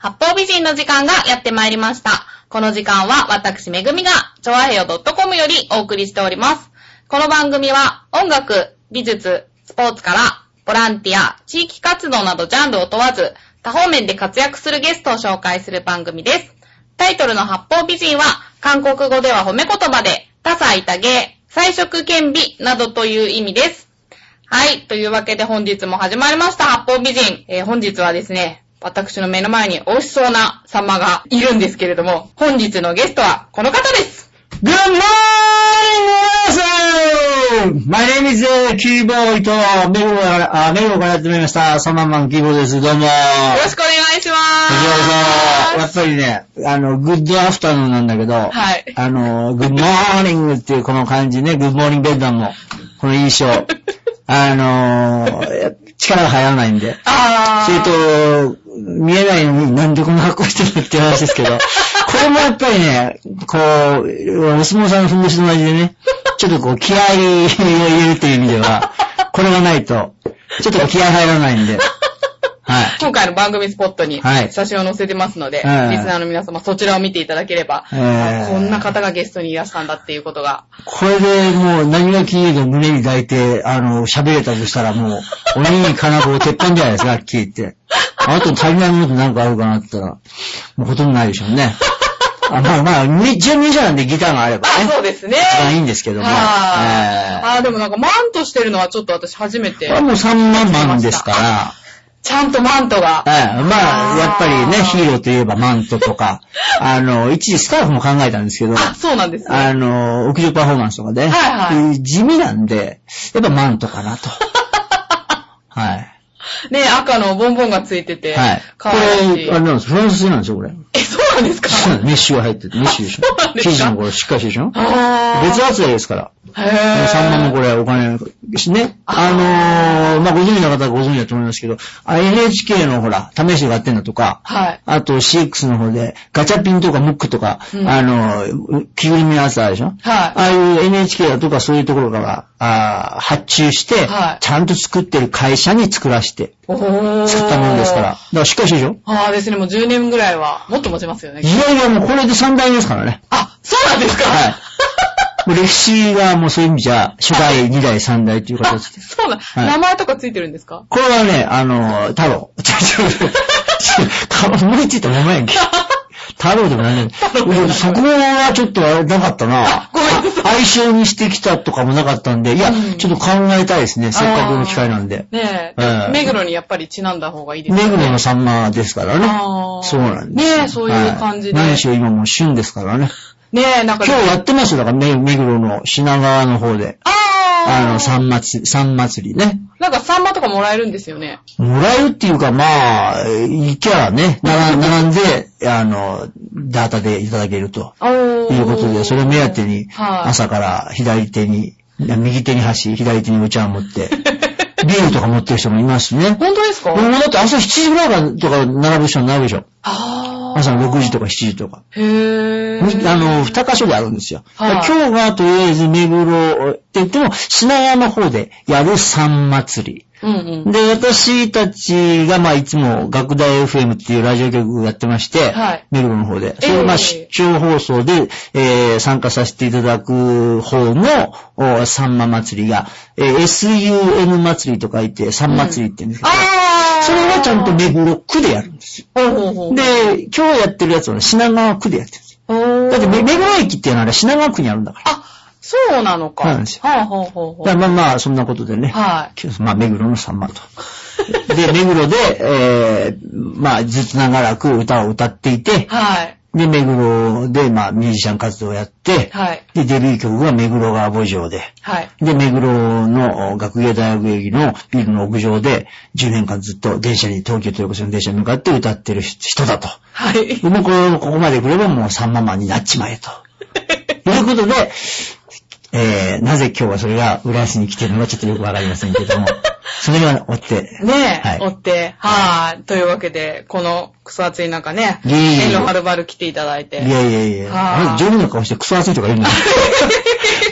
八方美人の時間がやってまいりました。この時間は私めぐみが、ちょわへよ .com よりお送りしております。この番組は音楽、美術、スポーツから、ボランティア、地域活動などジャンルを問わず、多方面で活躍するゲストを紹介する番組です。タイトルの八方美人は、韓国語では褒め言葉で、多彩多芸、彩色兼美などという意味です。はい。というわけで本日も始まりました、八方美人。えー本日はですね、私の目の前に美味しそうな様がいるんですけれども、本日のゲストはこの方です。Good morning, 皆さん !My name is キーボーイと、メグロから、あメグロからやってまいりました。サマンマンキーボーイです。どうも。よろしくお願いしまやっす。ぱりね、あの、グッドアフタヌーンなんだけど、はいあの、グッドモーニングっていうこの感じね、グッドモーニングベッダンも、この印象。あの、力が入らないんで。あそー。れと、見えないのになんでこんな格好してるのって話ですけど、これもやっぱりね、こう、お相撲さんのふんどしと同じでね、ちょっとこう気合を入れるという意味では、これがないと、ちょっと気合入らないんで、はい。今回の番組スポットにはい写真を載せてますので、はいリスナーの皆様そちらを見ていただければ、えーあこんな方がゲストにいらしたんだっていうことが。これでもう何が金融で胸に抱いて、あの、喋れたとしたらもう、鬼に金棒鉄板じゃないですか、はっきり言って。あと足りないものって何かあるかなって言ったら、もうほとんどないでしょうね。あまあまあ、一応ミュージシャンなんでギターがあればあ、ね。そうですね。一番いいんですけども。はいえあー、でもなんかマントしてるのはちょっと私初めてえこれ。もう3万万ですから、ちゃんとマントが。ええまあやっぱりね、ヒーローといえばマントとか、あの、一時スタッフも考えたんですけど、あ、そうなんですね。あの、屋上パフォーマンスとかで、はいはいえー地味なんで、やっぱマントかなと。はい。ね、赤のボンボンがついてて、はい。かわいいしこれ、あれなんですフランス製なんですよ、これ。え、そうなんですか？そうメッシュが入ってて、メッシュでしょ？そうなんですか？生地のこれしっかりしてるでしょ？あー。別扱いですから。へぇ3万もこれお金、しね。あのー、まあ、ご存知の方はご存知だと思いますけど、あ NHK のほら、試しでやってんのとか、はい。あと CX の方で、ガチャピンとかムックとか、うん。あの、着ぐるみのやつあるでしょ？はい。ああいう NHK だとかそういうところから、あー発注して、はい。ちゃんと作ってる会社に作らせて、作ったものですから。だからしっかりしてるでしょ？ああですね、もう10年ぐらいは、もっと持ちますよねい。やいや、もうこれで3代目ですからね。あ、そうなんですか？はい。もう歴史がもうそういう意味じゃ、初代、2代、3代というあ、形で。そうなん、はい名前とかついてるんですか？これはね、あの、太郎。ちょちょちょ思いついたままやんけ。太郎でもないね。そこはちょっとあれなかったな。ごめんなさ愛称にしてきたとかもなかったんで、いや、うんちょっと考えたいですね。せっかくの機会なんで。ねええ、え目黒にやっぱりちなんだ方がいいですね。目黒のサンマですからねそうなんですよ。ねえそういう感じではい何しろ今もう旬ですからね。ねえ、なんか、今日やってますよ。だから目目黒の品川の方で。ああの、ー三祭り、三祭りね。なんかサンマとかもらえるんですよね。もらえるっていうか、まあ、行きゃね、並んで、あの、ダータでいただけるということで、それを目当てに、はい朝から左手に、右手に箸、左手にお茶を持って、ビールとか持ってる人もいますしね。本当ですか？もうだって朝7時ぐらいからとか並ぶ人になるでしょ。あー朝の6時とか7時とか。へぇあの、二箇所であるんですよ。はい今日がとりあえず目黒って言っても、品川の方でやる三祭り。うんうん。で、私たちが、まあ、いつも、学大 FM っていうラジオ局をやってまして、はい目黒の方で。それを、まあ、ええ出張放送で、えー参加させていただく方の、おさんま祭りが、えー SUN 祭りと書いて、さん祭りって言うんですけど、あーそれはちゃんと目黒区でやるんですよ。で、今日やってるやつはね、品川区でやってるんですよ。だって、め目黒駅っていうのはあれ品川区にあるんだから。あ、そうなのか。そうなんですよはあ、ほうほうほう。だまあまあ、そんなことでね。はい。まあ、目黒のさんまと。で、目黒で、えー、まあ、ずっと長らく歌を歌っていて、はい。で、目黒で、まあ、ミュージシャン活動をやって、はい。で、デビュー曲が目黒川墓場で、はい。で、目黒の学芸大学駅のビルの屋上で、10年間ずっと電車に、東京と横線の電車に向かって歌ってる人だと。はい。でもうこのここまで来ればもう3万万になっちまえと。いうことで、えー、なぜ今日はそれが浦安に来てるのかちょっとよくわかりませんけども、それは追って。ねえ、はい追って、はい。というわけで、このクソ暑い中ね、遠路はるばる来ていただいて。いやいやいや。はいあれ、上品な顔してクソ暑いとか言うんだよ。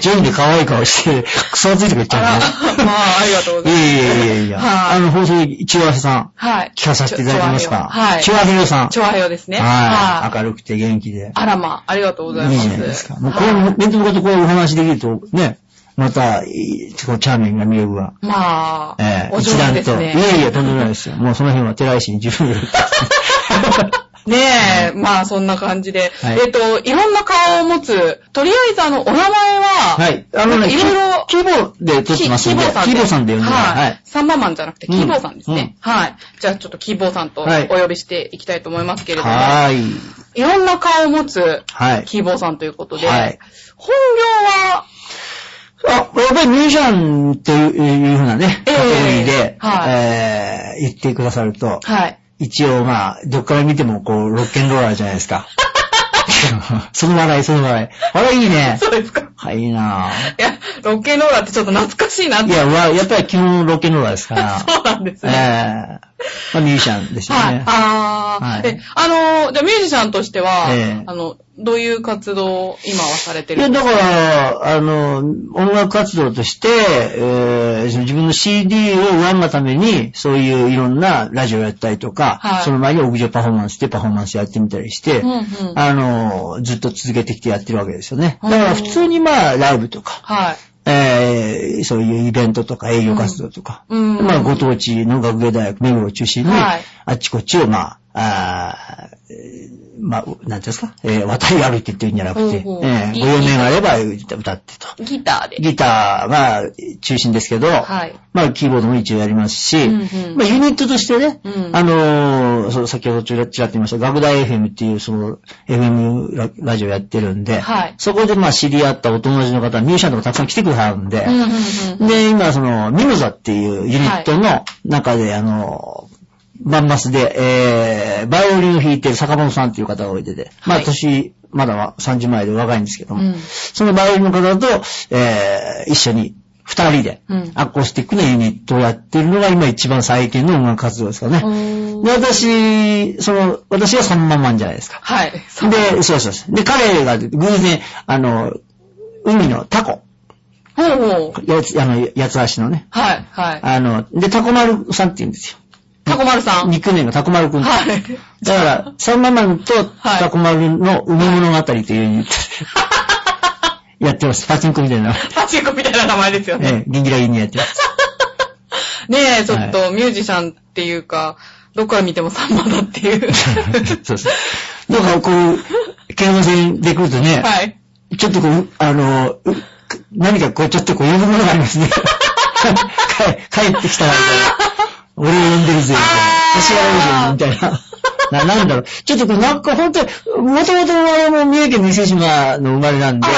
上品で可愛い顔して、クソ暑いとか言っちゃうね。まあ、ありがとうございます。いやいやいやいや。はいあの、放送で、一応さん、はい。聞かさせていただけますか？はい。チョアヘヨさん。チョアヘヨですね。はい。明るくて元気で。あらまあ、ありがとうございます。いいじゃないですか。もうこれ、はい面と向かってこういうお話できると、ね、また、こうチャーミングな魅力が。まあ、ええお上手です一段と。いね。やいや、とんでもないですよ。もうその辺は寺石に十分。ねえ、まあそんな感じで。はいえっと、いろんな顔を持つ、とりあえずあの、お名前は、はい。あのね、いろいろ、キーボーで撮ってますんで、キーボーさんで呼んでます。は。はいい。サンママンじゃなくて、キーボーさんですね。うんはい。じゃあちょっとキーボーさんとおはい呼びしていきたいと思いますけれども、はーい。いろんな顔を持つ、はい。キーボーさんということで、はい本業は、あ、やっぱりミュージシャンっていうふうなね、ええカテゴリーで、はいえー言ってくださると、はい。一応まあ、どっから見てもこう、ロッケンローラーじゃないですか。その笑い、その笑い。あれいいね。そうですか。はい、いいないや、ロッケンローラーってちょっと懐かしいなって。いや、わやっぱり基本ロッケンローラーですから。そうなんですええね。まあ、ミュージシャンですよはいね。。あー。はいえ、あのー、じゃあミュージシャンとしては、ええあの、どういう活動を今はされていや、るんですか？だから、あの、音楽活動として、えー自分の CD を売らんがために、そういういろんなラジオやったりとか、はいその前に屋上パフォーマンスでパフォーマンスやってみたりして、うんうん。あの、ずっと続けてきてやってるわけですよね。うんだから普通にまあ、ライブとか、はい。えーそういうイベントとか営業活動とか、うん。まあ、ご当地の学芸大学、目黒を中心に、はいあっちこっちを、まあ、あーえーまあ、なんていうんですか、えー渡り歩いてっていうんじゃなくて、ほうほういいえーご用命があれば歌ってと。ギターで。ギターが中心ですけど、はい。まあ、キーボードも一応やりますし、うんうんまあ、ユニットとしてね、うんあのーそう先ほどちらっと言いました、学大 FM っていう、その、FM ララジオやってるんで、はいそこでまあ知り合ったお友達の方、ミュージシャンとかたくさん来てくださるんで、うんうんうん。で、今、その、ミモザっていうユニットの中で、あの、バンマスで、えー、バイオリンを弾いてる坂本さんっていう方がおいてて、まあ、はい年、まだは30前で若いんですけども、うんそのバイオリンの方と、えー、一緒に、二人でうん、アコースティックなユニットをやってるのが今一番最近の音楽活動ですかね。うんで、私、その、私が3万万じゃないですか。はい。で、そうそうそう。で、彼が偶然、あの、海のタコ、ほうほう。やつ、あの、八つ足のね、はい。はい。あの、で、タコ丸さんって言うんですよ。タコ丸さん。ニックネームがタコ丸くん。はい。だから、サンママンとはいタコ丸の海物語という やってます。パチンコみたいな。パチンコみたいな名前ですよね。ええ、ギンギラギンにやってます。ねえ、ちょっとミュージシャンっていうか、どっから見てもサンマだっていう。そうそう。だからこう、剣の戦で来るとね、はい。ちょっとこう、あの、う何かこう、ちょっとこう、呼ぶものがありますね。帰帰ってきたら、みたいな。俺を呼んでるぜ、みたいな。私が呼んでるみたいな。な、なんだろう。ちょっとなんか本当に、もともと我々も三重県の伊勢島の生まれなんで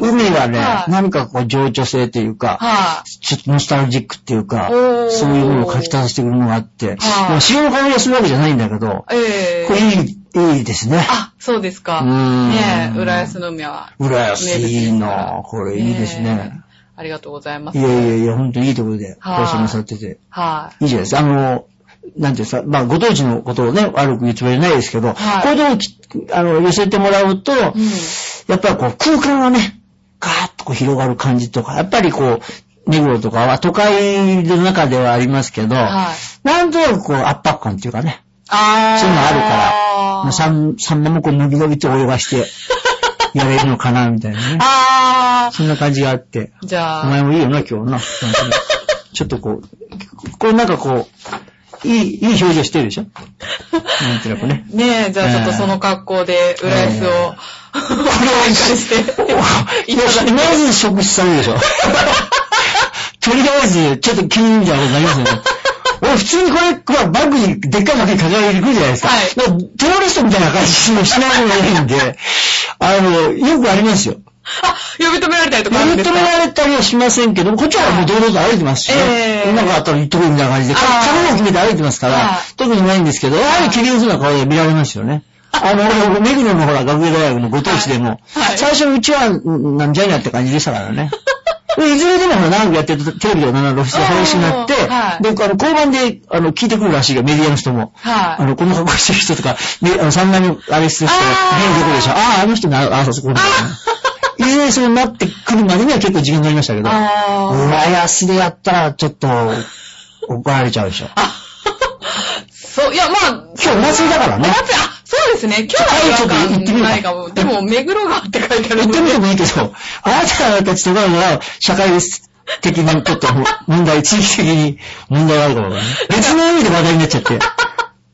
海はね、はい何かこう、情緒性というか、はちょっとノスタルジックっていうか、そういうものを書き立たせてくるものがあって、潮の香りがするわけじゃないんだけど、これいい、いいですね。あ、そうですか。うんねえ、浦安の海は。浦安いいなこれいいですね。ありがとうございます。いやいやいや、ほんといいところではい放送なさってて、はいいじゃないですか。あの、なんていうんですか、まあ、ご当地のことをね、悪く言うつもりないですけど、はいこういうとこきあの、寄せてもらうと、い。うん。やっぱりこう、空間がね、ガーッとこう広がる感じとか、やっぱりこう、目黒とかは都会の中ではありますけど、はい。なんとなくこう、圧迫感っていうかね、あー。そういうのあるから、まあ、あサン、サンマもこう、伸び伸びと泳がして、やれるのかな、みたいなね。あそんな感じがあって。ー。じゃあ。お前もいいよな、今日な。ちょっとこう、これなんかこう、いい、いい表情してるでしょ？なんとなくね。ねえ、じゃあちょっとその格好で、浦安を、お願いして、いただいて。まず食事されるでしょとりあえず、ちょっと急にみたいなことになりますよね。俺普通にこれ、こうバッグにでっかいバッグに抱えてくるじゃないですか。はいだからテロリストみたいな感じもしない方がいいんで、あの、よくありますよ。あ、呼び止められたりとかあるんですか？認められたりはしませんけど、こっちはもう堂々と歩いてますしね。ええなんかあったら言っとくみたいな感じで、髪を決めて歩いてますからはい、特にないんですけど、やはり切り薄な顔で見られますよね。あの、俺、目黒のほら、学芸大学のご当地でも、はい最初のうちは、んなんじゃいなって感じでしたからね。でいずれでもほら長くやってるとテレビで7露出で配信になって、うんはいで、あの、交番で、あの、聞いてくるらしいが、メディアの人も。はいあの、この格好してる人とか、で、あの、3階のあれしてる人変出てくるでしょ。ああ、あの人な、ああ、そこいずれそうなってくるまでには結構時間かかりましたけど、あ浦安でやったらちょっと怒られちゃうでしょ。あ。そう、いや、まあ。今日お祭りだからねお祭り、あ、そうですね。今日はちょっと行ってみようかないかも。でも、目黒川って書いてある言ってみて。もいいけど、あなたたちとかは社会的にちょっと問題、地域的に問題があるかもね。別の意味で話題になっちゃって、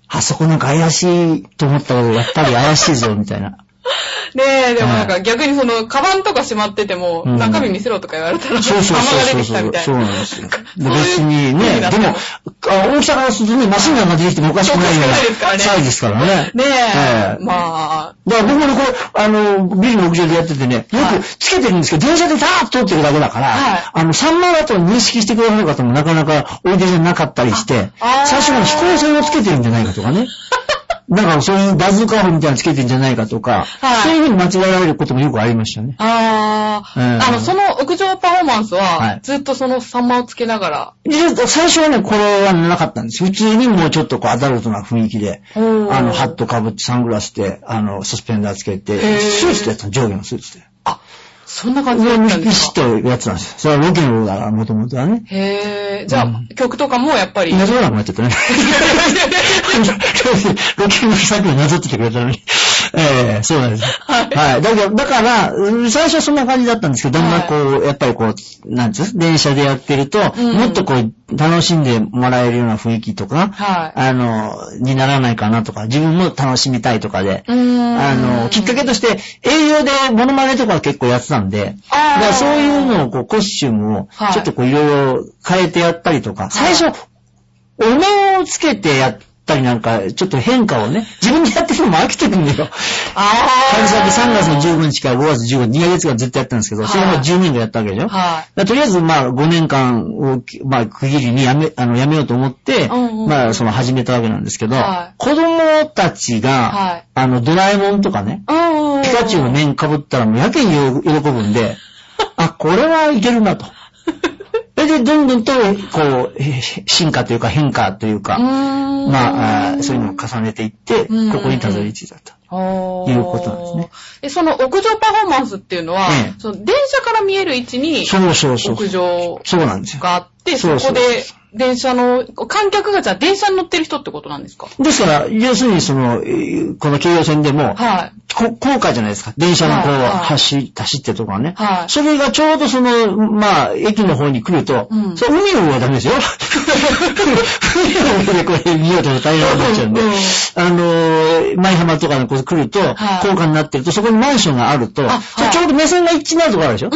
あそこなんか怪しいと思ったけど、やっぱり怪しいぞ、みたいな。ねえ、でもなんか逆にその、カバンとかしまってても、うん。中身見せろとか言われたら、そうそうそうそう。そうなんですよ。別にね、でも、あ大きさからするとね、マシンガンが出てきてもおかしくないようなサイズですからね。ねえ、ええまあ、だから僕もね、これ、あの、ビルの屋上でやっててね、よくつけてるんですけど、電車でダーッと通ってるだけだから、はい。あの、3万だと認識してくださる方もなかなかおいでじゃなかったりして最初から飛行船をつけてるんじゃないかとかね。だからそういうバズーカ砲みたいなのつけてるんじゃないかとか、はいそういうふうに間違えられることもよくありましたね。ああ、うんあの、その屋上パフォーマンスは、はいずっとそのサンマをつけながら、で最初はね、これはなかったんです。普通にもうちょっとこうアダルトな雰囲気で、あの、ハット被ってサングラスで、あの、サスペンダーつけて、スーツでやったの、上下のスーツで。あ、そんな感じだったんですか？シッとやってたんですよ。それはロケのだから、もともとはね。へえ、じゃあ、うん曲とかもやっぱり、なぞらなくなっちゃったね。ロケのさっきもなぞっててくれたのに。ええそうなんです。はい。はい。だから、だから、うん最初はそんな感じだったんですけど、だんだんこう、やっぱりこう、なんつう電車でやってると、うん。もっとこう、楽しんでもらえるような雰囲気とか、はい。あの、にならないかなとか、自分も楽しみたいとかで、あの、きっかけとして、営業でモノマネとか結構やってたんで、だからそういうのを、こう、コスチュームをはい、ちょっとこう、いろいろ変えてやったりとか、最初、お面をつけてやったりなんか、ちょっと変化をね、自分でやってるのも飽きてくるんだよ。あ会社で3月の15 15日から5月15日、2ヶ月間ずっとやったんですけど、はいそれも10年間やったわけでしょ。はらとりあえず、まあ、5年間を、まあ、区切りにやめ、あの、やめようと思って、うんうんまあ、その、始めたわけなんですけど、はい子供たちが、はいあの、ドラえもんとかね。ピカチュウの面被ったらもうやけに喜ぶんで、あ、これはいけるなと。で、どんどんと、こう、え進化というか変化というか、まあ、そういうのを重ねていって、うんここにたどり着いたと。いうことなんですね。で、その屋上パフォーマンスっていうのは、ええその電車から見える位置にそうそうそう。屋上。があって、そこで電車の、観客がじゃあ電車に乗ってる人ってことなんですか？ですから、要するにその、えーこの京葉線でも、はい。こ高架じゃないですか。電車のこう、はいはい走、走ってるとこはね。はいそれがちょうどその、まあ、駅の方に来ると、うんそれ海の上はダメですよ。海の上でこれ見ようと大変になっちゃうんで、うんうんあのー、舞浜とかにこう来ると、はい高架になってると、そこにマンションがあると、ちょうど目線が一致になるところあるでしょ。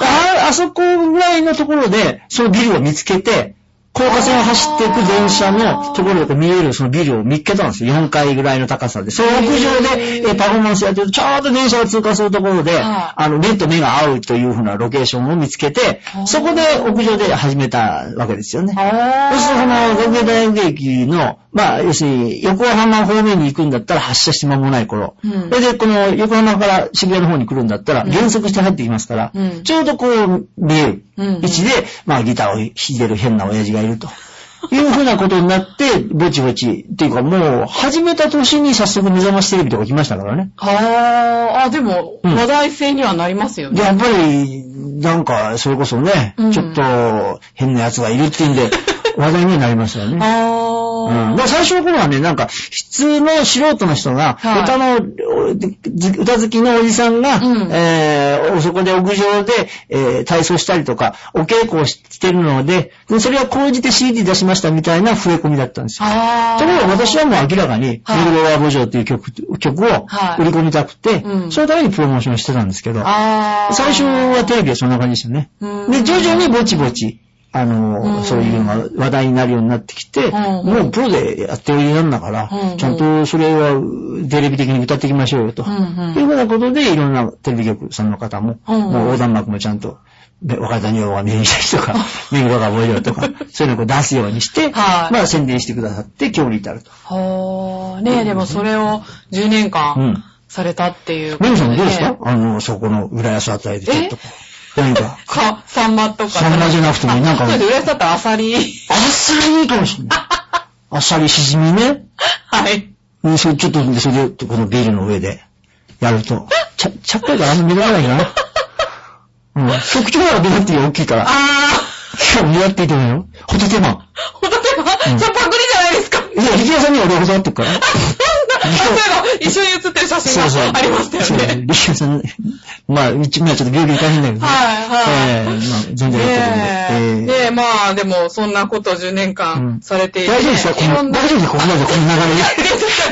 ああそこぐらいのところで、そのビルを見つけて、高架線を走っていく電車のところで見えるそのビルを見つけたんですよ。4階ぐらいの高さで。その屋上でえパフォーマンスやってると、ちょうど電車が通過するところで、はいあの、目と目が合うというふうなロケーションを見つけてそこで屋上で始めたわけですよね。あそうすると、その、東京大学駅の、まあ、要するに、横浜方面に行くんだったら発車して間もない頃。うんそれで、この、横浜から渋谷の方に来るんだったら、うん減速して入ってきますから、うんちょうどこう、見えるうん位置で、まあ、ギターを弾いてる変な親父がいると。いうふうなことになって、ぼちぼち、っていうかもう、始めた年に早速目覚ましテレビとか来ましたからね。はあ、あ、でも、うん話題性にはなりますよで、ね。やっぱり、なんか、それこそね、うんちょっと、変な奴がいるっていうんで、話題にはなりますよね。あうん。最初の頃はね、なんか、普通の素人の人が、はい歌の、歌好きのおじさんが、うんえー、そこで屋上で、えー体操したりとか、お稽古をしてるので、でそれは講じて CD 出しましたみたいな触れ込みだったんですよ。ところが私はもう明らかに、はいメルロワーボジョーっていう曲、曲をはい売り込みたくて、うんそのためにプロモーションしてたんですけど。最初はテレビはそんな感じでしたね。うんで、徐々にぼちぼち、あの、うん。そういうのが話題になるようになってきて、うん。もうプロでやっておいでなんだから、うん。ちゃんとそれはテレビ的に歌っていきましょうよと。うん。うん。いうふうなことで、いろんなテレビ局さんの方も、うん。もう横断幕もちゃんと、で若田女王が見えたりとか、目黒が覚えようとか、そういうのを出すようにして、はい。まあ宣伝してくださって、今日に至ると。はあ。ねえ、でもそれを10年う間ん。されたっていうことで、メグさんどうですかあの、そこの浦安あたりでちょっと。何か。さ、サンマとか。サンマじゃなくてもなんかあそうです、ったらアサリ。あっさりいいかもしれない。あっさりしじみね。はい。うん、それちょっと、それで、このビールの上で、やると。ちゃ、ちゃっかいからあんま目立たないかな。うん。特徴は出なくていい大きいから。あしかも狙っていいと思うよ。ホタテマン。ー、ホタテは、うんじゃあパクリじゃないですか。いや、力也さんには俺教わってるから。そういえば、一緒に写ってる写真そうそう。がありましたそうよね。力也さん、まあ、うち目はちょっと病気大変だけどね。はいはいええまあ、全然やってるんで。ねえ、ええねえ、まあ、でも、そんなこと10年うん間されていて、大丈夫ですよ、この、大丈夫ですよ、ここまでこの流れで。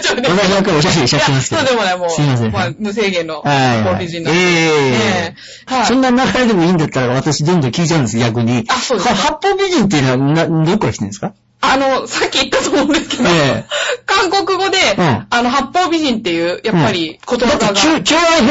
社長ね私ばっかりおしゃべりしちゃってますけど。そうでもね、もう、すいません。あ、無制限の、はいはい。コーヒー人なんで。ええそんな流れでもいいんだったら私どんどん聞いちゃうんです、逆に。あそうですか八方美人っていうのはな、どっから来てるんですか？あの、さっき言ったと思うんですけど、ええ。韓国語で、うん。あの、八方美人っていう、やっぱり、ことわざが、だって、中、中愛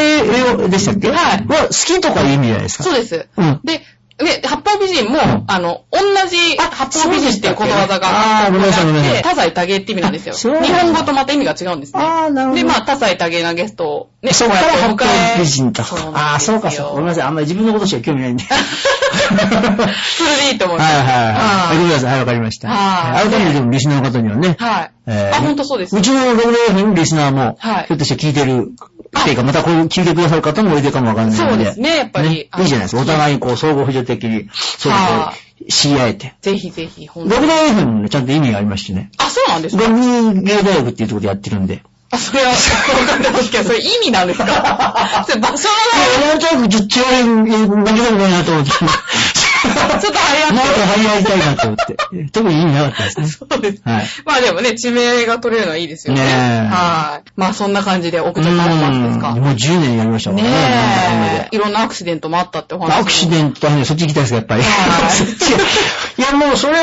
平でしたっけ？はい。は、好きとかいう意味じゃないですか。そうです。うん。で、で、八方美人も、うん。あの、同じ八方美人っていうことわざがあーごめんなさいごめんなさい。多彩多芸って意味なんですよ。日本語とまた意味が違うんですね。あーなるほど。で、まあ、多彩多芸なゲストを、ね、そこから八こうやってお迎え方美人と。ああ、そうか、そうか。ごめんなさい。あんまり自分のことしか興味ないんで。それでいいと思います。はいはいはい。はい。はい、わかりました。はい改めてでもリスナーの方にはね。はい。えーあ、ほんとそうですう。ちのログレーフのリスナーも、はいひょっとして聞いてる、っていうか、またこう聞いてくださる方もいるかもわかんないので。そうですねやっぱりいいじゃないですか。お互いにこう、相互扶助的に、そういう知り合えて。ぜひぜひ、ほんとログレーフもね、ちゃんと意味がありましてね。あ、そうなんですかゴミ芸大学っていうところでやってるんで。あ、それは、わかってますけど、それ意味なんですか？それ場所いや、なんとなく10兆円投げたくないなと思って。の、ちょっと張り合って。なんか張り合いたいなと思って。特に意味なかったですね。そうです。はい。まあでもね、地名が取れるのはいいですよね。ねえはい。まあそんな感じで送ってもらいますですか。うんもう10年やりましたからね。なんだかんだでねえ。いろんなアクシデントもあったってお話も。アクシデントはね、そっち行きたいですか、やっぱり。はい そっちいや、もうそれは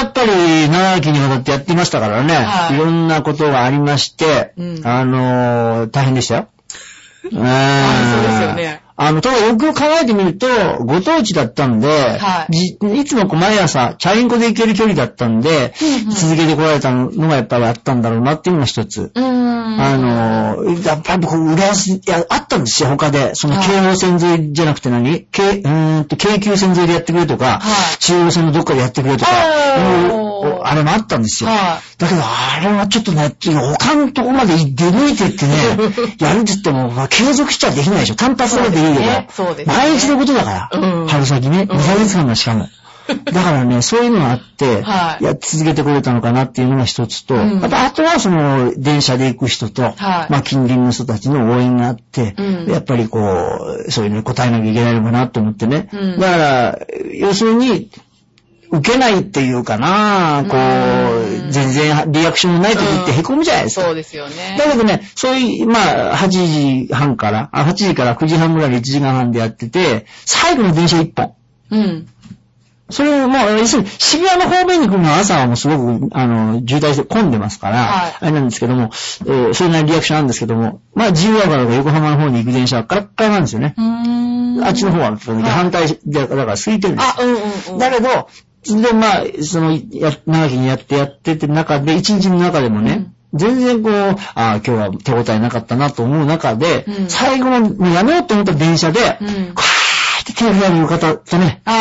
やっぱり長きにわたってやってましたからね。はいいろんなことがありまして、うんあのー大変でしたよ。うんそうですよね。あの、ただよく考えてみると、ご当地だったんで、はい。じいつもこう毎朝、チャリンコで行ける距離だったんで、うんうん。続けてこられたのがやっぱりあったんだろうなっていうのが一つ。あのー、やっぱりこう、浦安、いや、あったんですよ、他で。その、はい。京王線沿いじゃなくて何？京、うーんと、京急線沿いでやってくれとか、はい。中央線のどっかでやってくれとか、あれもあったんですよ。はだけど、あれはちょっとね、他のとこまで出抜いてってね、やるって言っても、まあ継続しちゃできないでしょ。単発だけでいいけど、そうですね。毎日のことだから、うん。春先ね、2ヶ月間のしかも。だからね、そういうのがあって、はい。や続けてこれたのかなっていうのが一つと、うん。あとあとはその、電車で行く人と、はい。まあ近隣の人たちの応援があって、うん。やっぱりこう、そういうのに答えなきゃいけないのかなと思ってね。うん。だから、要するに、受けないっていうかな、こう全然リアクションのない時って凹むじゃないですか。そうですよね。だけどね、そういう、まあ、8時半から、あ、8時から9時半ぐらいで1時間半でやってて、最後の電車1本。うん。それを、まあ、要するに、渋谷の方面に来るのは朝はもうすごく、あの、渋滞して混んでますから、はいあれなんですけども、えーそれなりにリアクションなんですけども、まあ、自由が丘とか横浜の方に行く電車はカラッカラなんですよね。うーん。あっちの方は、い反対で、だから空いてるんですよあ、うんうんうん。だけど、で、まあ、その、や、長きにやってやってて中で、一日の中でもね、全然こう、ああ、今日は手応えなかったなと思う中で、うん。最後の、やめようと思った電車で、うん。カーって手を振られる方とね。そ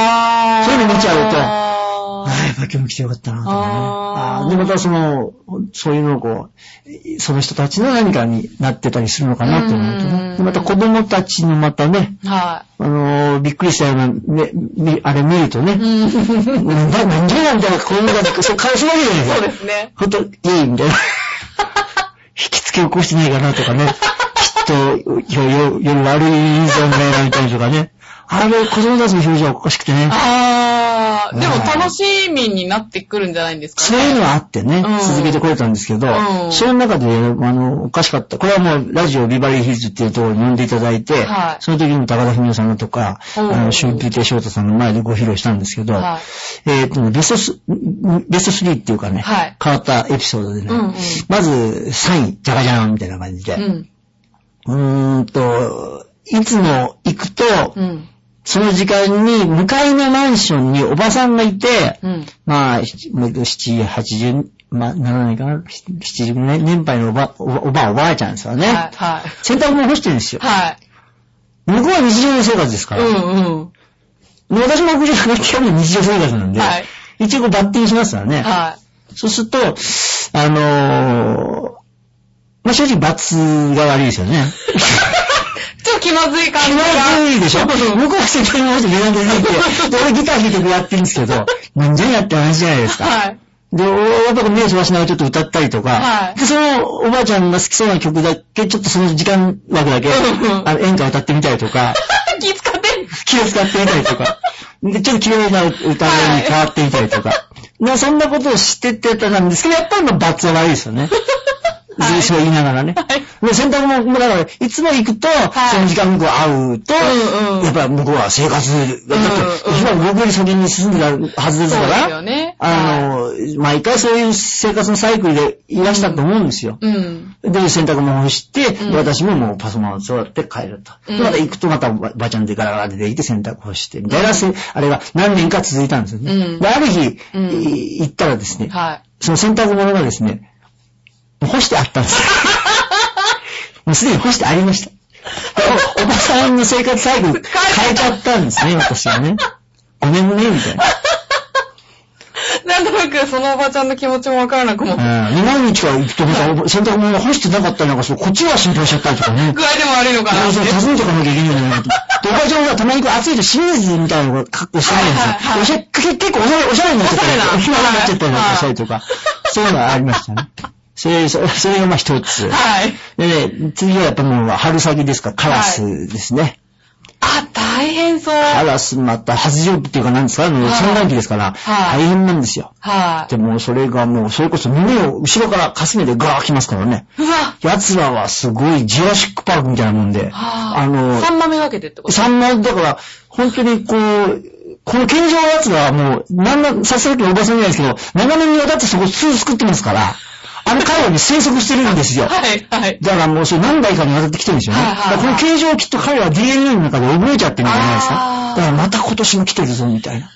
ういうの見ちゃうとあああ、やっぱ今日も来てよかったなとかね。あーああで、またその、そういうのをこう、その人たちの何かになってたりするのかなと思うとうんね。でまた子供たちのまたね、ーはあのーびっくりしたような、ね、みあれ見るとね、い。うん。な なんでなんだよ、子供が、そう、顔するわけじゃないですか。そうですね。ほんと、いい、みたいな。引きつけ起こしてないかなとかね。きっと、よ、よ、夜悪い印象がないな、みたいなとかね。あれ、子供たちの表情がおかしくてね。あー。でも楽しみになってくるんじゃないんですかね。そういうのはあってね、うん続けてこれたんですけど、うんその中で、あの、おかしかった。これはもう、ラジオビバリーヒルズっていうところに呼んでいただいて、はいその時に高田文夫さんのとか、うんあの、春風亭昇太さんの前でご披露したんですけど、はいえーっとね、ベストス、ベスト3っていうかね、はい変わったエピソードでね、うんうんまず3位、じゃがじゃーんみたいな感じで、うん。うーんと、いつも行くと、うん。その時間に向かいのマンションにおばさんがいて、うん。まあ、七七、八十、まあ、ならないかな、七十年、年配のおば、おば、おば、おばあちゃんですよね。はい。はい。洗濯物干してるんですよ。はい。向こうは日常の生活ですから。うんうん。で私も屋上上がってやるの日常生活なんで、はい一応こうバッティングしますからね。はそうすると、あのー、まあ、正直罰が悪いですよね。い。ちょっと気まずい感気じが。まずいでしょ？向こうは先輩の話ベランダに入って、で、俺ギター弾いてこうやってるんですけど、なんじゃんやって話じゃないですか。はい。で、やっぱ目をそらしながらちょっと歌ったりとか、はいで、そのおばあちゃんが好きそうな曲だけ、ちょっとその時間枠だけ、あの演歌歌ってみたりとか、気使って。気を使ってみたりとか、で、ちょっと綺麗な歌に変わってみたりとか、でそんなことをしてってたんですけど、やっぱりまあ罰は悪いですよね。はいそう言いながらね。で、洗濯物も、だから、いつも行くと、いその時間にこう会うと、うんうんやっぱ向こうは生活、だって、うんうん今僕より先に進んでたはずですから、よね。あの、毎回そういう生活のサイクルでいらしたと思うんですよ。うん。で、洗濯物干して、私ももうパソコンを座って帰ると。うんでまた行くとまたばちゃんでガラガラ出てきて洗濯干して、みたいなせ、あれが何年か続いたんですよね。うんで、ある日、行ったらですね、はその洗濯物がですね、干してあったんですよ。もうすでに干してありました。おおばさんの生活サイクル変えちゃったんですね、私はね。ごめんね、みたいな。い。なんとなくそのおばちゃんの気持ちもわからなくも。うん。で何日か行くと、また洗濯物が干してなかったりなんかそう、こっちが心配しちゃったりとかね。具合でも悪いのかなそう。訪ねていかなきゃいけないんじゃないかと。で、おばちゃんがたまにこう暑いと清水みたいな格好してるんですよ。結結構おしゃれ、になっちゃったり、おしゃれなおしゃれになっちゃったりなんかしたりとか、そういうのがありましたね。それ、そそれがまあ一つ。はい。でね、次はやっぱもう春先ですから、カラスですね。あ、大変そう。カラスまた発情期っていうか何ですか、あのはい産卵期ですから、はい大変なんですよ。はでもそれがもう、それこそ胸を後ろからかすめてガー来ますからね。い。うわ。奴らはすごいジュラシックパークみたいなもんで、はあの、三豆がけてってこと？三枚だから、本当にこう、この健常のやつがもう、なんな、さすがにおばさんじゃないですけど、長年にわたってそこ巣作ってますから、あの海洋に生息してるんですよ。はい、はい。だからもうそれ何代かにわたってきてるんですよね。はいはいはいだからこの形状をきっと彼は DNA の中で覚えちゃってるんじゃないですか。だからまた今年も来てるぞ、みたいな。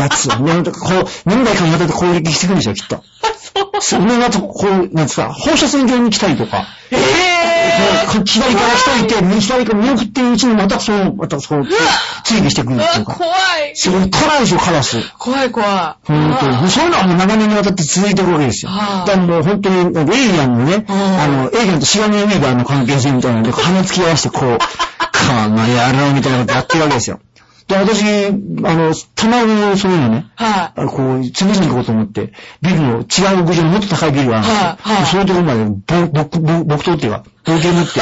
やつを。ね、こう、何代かにわたって攻撃してくるんですよ、きっと。そう。その後、こう、なんですか、放射線状に来たりとか。えぇこう左から来といて、右左から見送ってるうちにまたそう、またそう、追尾してくるー。うわ、っていうか。怖い。すごい辛いでしょ、カラス。怖い、怖い。本当に。そういうのはもう長年にわたって続いてるわけですよ。はあだからもう本当に、エイリアンのね、うんあの、エイリアンとシガニアウェーバーの関係性みたいなので、鼻つき合わせてこう、かなやろうみたいなことやってるわけですよ。で、私、あの、たまにそういうのね、はあのこう、次々行こうと思って、ビルの違う屋上のもっと高いビルがあるんですよ。はいはいそういうところまで、ぼ、ぼ、ぼ、木刀っていうか、冒険持って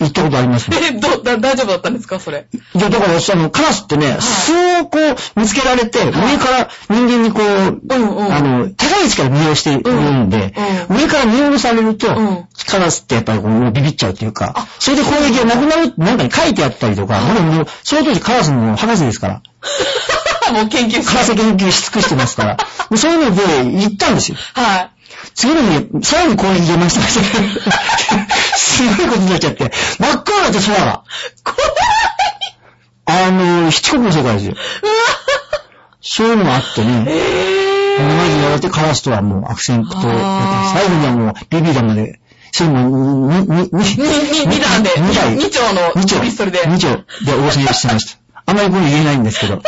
行ったことありますい。ね。え、ど、だ、大丈夫だったんですかそれ？いや、だから、その、カラスってね、巣をこう、見つけられて、上から人間にこう、うんうんあの、高い位置から見下ろしているんで、う上から見下ろされると、うんカラスってやっぱりこうビビっちゃうっていうかあ、それで攻撃がなくなるってなんかに書いてあったりとか、僕もう、その当時カラスの博士ですから、もう研究カラス室。研究し尽くしてますから、もうそういうので行ったんですよ。はい。次の日、さらに攻撃出ました。すごいことになっちゃって、真っ暗だって空が。怖い。あの、七国の世界ですよ。そういうのがあってね。え同じやがてカラスとはもう悪戦苦闘最後にはもうビビダまで、それも、に、に、に、に、に、二段で、二台。二丁の二丁。ピストルで。二丁で応戦してました。あんまりこれ言えないんですけど、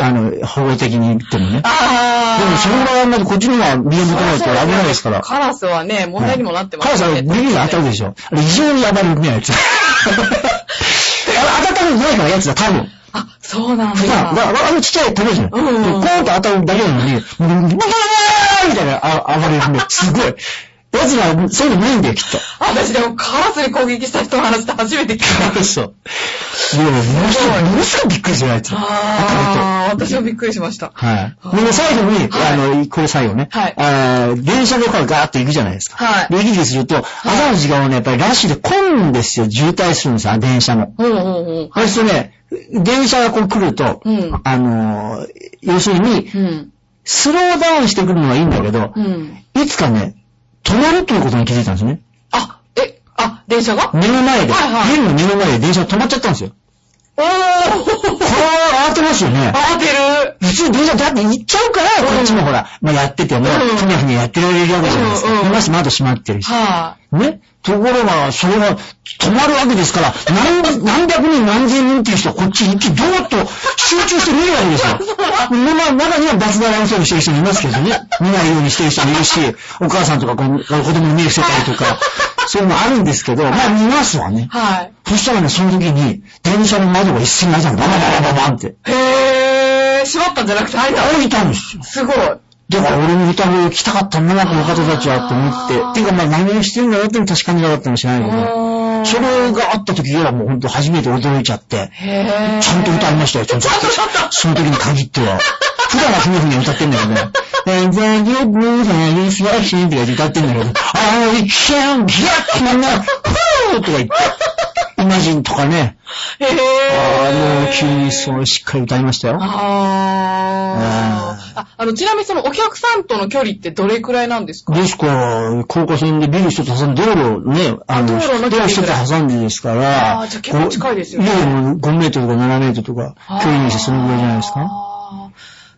あの、法的に言ってもね。あー。でもそのぐらいまでこっちの方が身を向かないと危ないですから。カラスはね、問題にもなってまカラスはすよね。ビビが当たるでしょ。あれ異常に暴れるね、あいつ。あ当たったことないから、やつは多分。あ、そうなん普段、だだ。からあのちっちゃい鳥じゃん。うんうんでコーンと当たるだけなのに、ブワーみたいなあ暴れるね。すごい。奴ら、そういうのないんだよ、きっと。私でもカラスに攻撃した人の話って初めて聞いた。そう。いや、ものすごい、ものすごいびっくりする、あいつ。あー、私もびっくりしました。はい。で、最後に、あの、これ最後ね。はいあー電車でこうガーッと行くじゃないですか。はいで、行き来すると、朝の時間はね、やっぱりラッシュで混むんですよ。渋滞するんですよ、電車も。うんうんうん。そうするとね、電車がこう来ると、うんあのー、要するに、うん。スローダウンしてくるのはいいんだけど、うん。いつかね、止まるということに気づいたんですね。あ、え、あ、電車が？目の前で、はいはいビルの目の前で電車が止まっちゃったんですよ。おーこれは慌てますよね。慌てる。普通電車だって行っちゃうから、こっちもほら、まあ、やってても、うんふにゃふにゃやってられるわけじゃないですか。うんうんでまして窓閉まってるし。はね。ところが、それが止まるわけですから、何、何百人何千人っていう人はこっちに一気にドーッと集中して見るわけですよ。まあ、中にはバスダランそうにしてる人もいますけどね。見ないようにしてる人もいるし、お母さんとか子供に目伏せたりとか、そういうのもあるんですけど、まあ見ますわね。はい。そしたらね、その時に、電車の窓が一斉に開いたの。ババババババンって。へー、閉まったんじゃなくて開いた。開いたんですよ。すごい。だから俺の歌声来たかったんだな、この方たちはって思って。ていうかまあ何をしてるんだろうっていうの確かめなかったかもしれないけど。それがあった時はもうほんと初めて驚いちゃって。ちゃんと歌いましたよ、ちゃんと。その時に限っては。普段はふにゃふにゃ歌ってんだけどね。And then you move and you fly って歌ってんだけど、I can get my whoo! とか言って。イマジンとかね。へー。ああ、もう急にそうしっかり歌いましたよ。あーあ。あの、ちなみにそのお客さんとの距離ってどれくらいなんですか？ですから、高架線でビル一つ挟んで、道路をね、あの、道路一つ挟んでですから、あーじゃあ結構近いですよねこういやもう5メートルとか7メートルとか、距離にしてそのぐらいじゃないですか？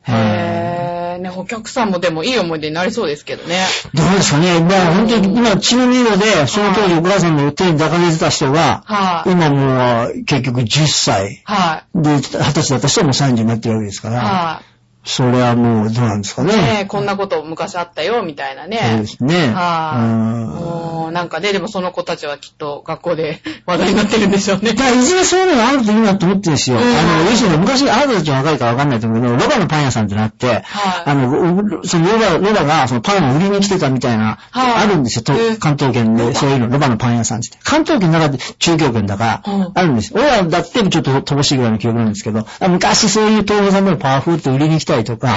へー。ね、お客さんもでもいい思い出になりそうですけどね。どうですかね。まあ本当に今、血の色で、その当時お母さんの手に抱かれてた人が、はい。今もう結局10歳はで、20歳だった人はもう30になってるわけですかい。ら、はそれはもうどうなんですかい。ね。ねこんなこと昔あったよ、みたいなそうねで。すね。はい。なんかね、でもその子たちはきっと学校で 話題になってるんでしょうね。まあ、いずれそういうのがあるといいなと思ってるんですよ。うんあの、要するに昔、あなたたちは若いからわかんないと思うけど、ロバのパン屋さんってなって、はいあの、そのロバ、ロバがそのパンを売りに来てたみたいな、はいあるんですよ、関東圏で、そういうの、ロバのパン屋さんって。関東圏の中で中京圏だから、うんあるんですよ。俺らだってちょっと乏しいぐらいの記憶なんですけど、あ昔そういう東宝さんでもパワフルって売りに来たりとか、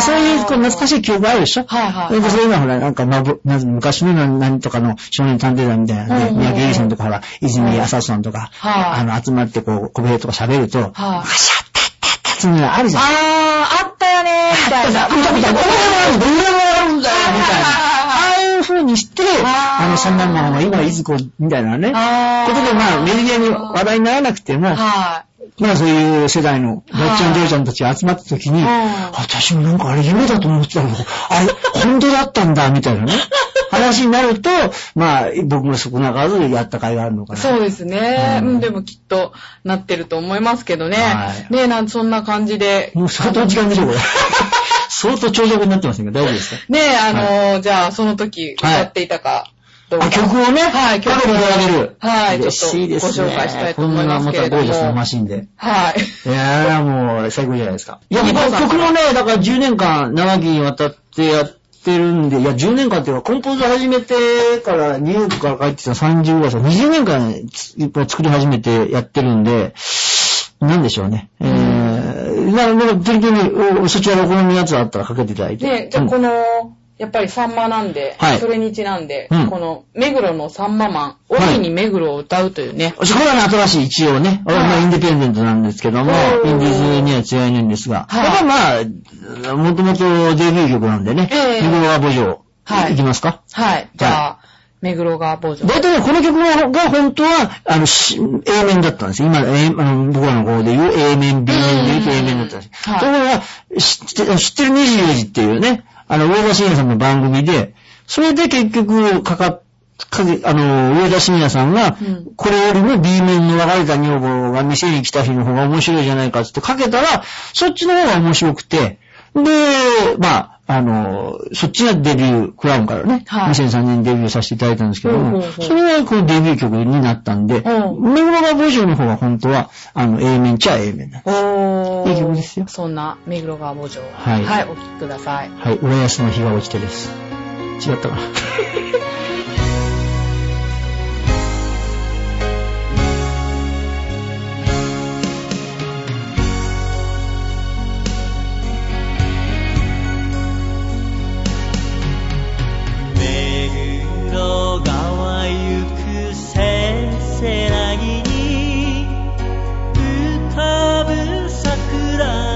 そういうこう懐かしい記憶あるでしょ？はいはいでそういうのはほら、なんか、まぼ、なん昔の何何とかの少年探偵団みたいなね、うんうんうん。三宅由里さんとかほら、泉浅さんとか、はい。あの、集まってこう、小部とか喋ると、はい。昔あったあったあったっていうのがある。じゃん。あー、あったよねー、みたいな。見た見た、これもある、どれもあるんだよ、みたいな。ああいう風にして、あの、そんなのは今いずこ、みたいなね。ことで、まあ、メディアに話題にならなくても、はまあそういう世代の、ばっちゃん嬢ちゃんたちが集まった時に、うん私もなんかあれ夢だと思ってたけど、あれ、本当だったんだ、みたいなね。話になると、まあ、僕も少なからずやった甲斐があるのかい。な。そうですね。うんうん、でもきっとなってると思いますけどね。はいねなんそんな感じで。もう相当時間でしょ、これ。相当長尺になってますけど、大丈夫ですか？ねあのーじゃあその時歌っていたか曲をね、はい、曲をかけていただける。はい、嬉しいですね。紹介したいと思いますけれども。こんなまたゴージャスなマシンで。はい。いやーもう最高じゃないですか。いや、リボンさん曲もね、だから10年間長きにわたってやってるんで、いや、10年間っていうか、コンポーズ始めてから、ニューヨークから帰ってきた30ぐらいですか20年間いっぱい作り始めてやってるんで、なんでしょうね。えー、なので、適当におそちらのお好みのやつあったらかけていただいて。ねじゃあうんこの、やっぱりサンマなんで、はい。それ日なんで、うん。この、目黒のサンママン、帯に目黒を歌うというね。これはね、新しい一応ね、はい。まあインディペンデントなんですけども、おーインディーズには強いんですが、はい。やっぱまあ、もともとデビュー曲なんでね、ええ。ミグロアボジョはい。いきますか？はい。じゃあ、目黒川バージョン。大体ね、この曲が本当は、あの、し A 面だったんですよ。今、A あの僕らの方で言う A 面、B 面で言うと A 面だったんです。よ。はい。ところが、知って知ってる24時っていうね、あの、上田晋也さんの番組で、それで結局、かかっ、かけ、あの、上田晋也さんが、うん。これよりも B 面の別れた女房が店に来た日の方が面白いじゃないかってかけたら、そっちの方が面白くて、で、まあ、あの、そっちがデビュー、クラウンからね、はい2003年にデビューさせていただいたんですけども、ほうほうほうそれがこうデビュー曲になったんで、うん目黒川ボージョンの方は本当は、あの、A 面っちゃ A 面なんです。いい曲ですよそんな、目黒川バージョン。はいはい、お聴きください。はい、浦安の日が落ちてです。違ったかな。川ゆくせせらぎに浮かぶ桜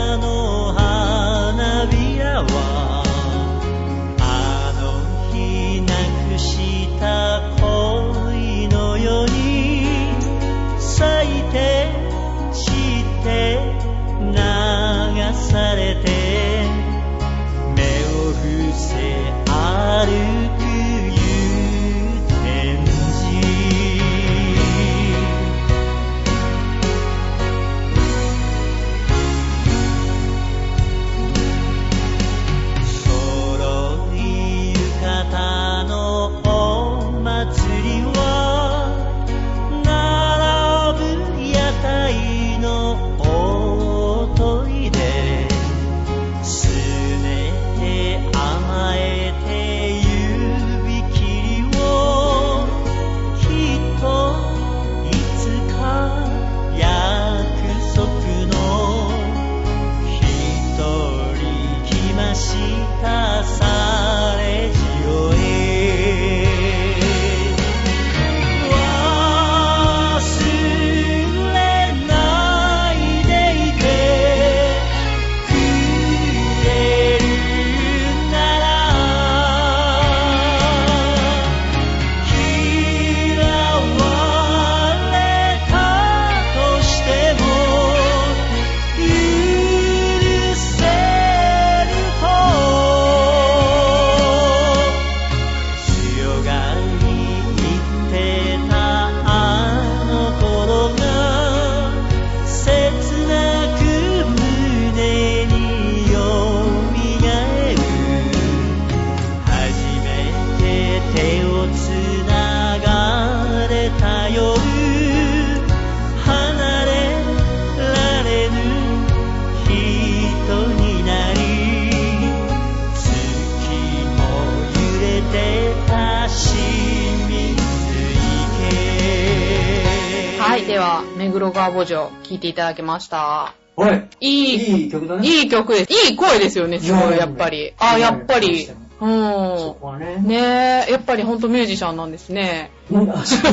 いていただきました。おいいい、いい曲だね。いい曲です。いい声ですよね、すごい、いやいややっぱり。あ、やっぱり。そうん。こはね。ねえ、やっぱりほんとミュージシャンなんですね。うんあそう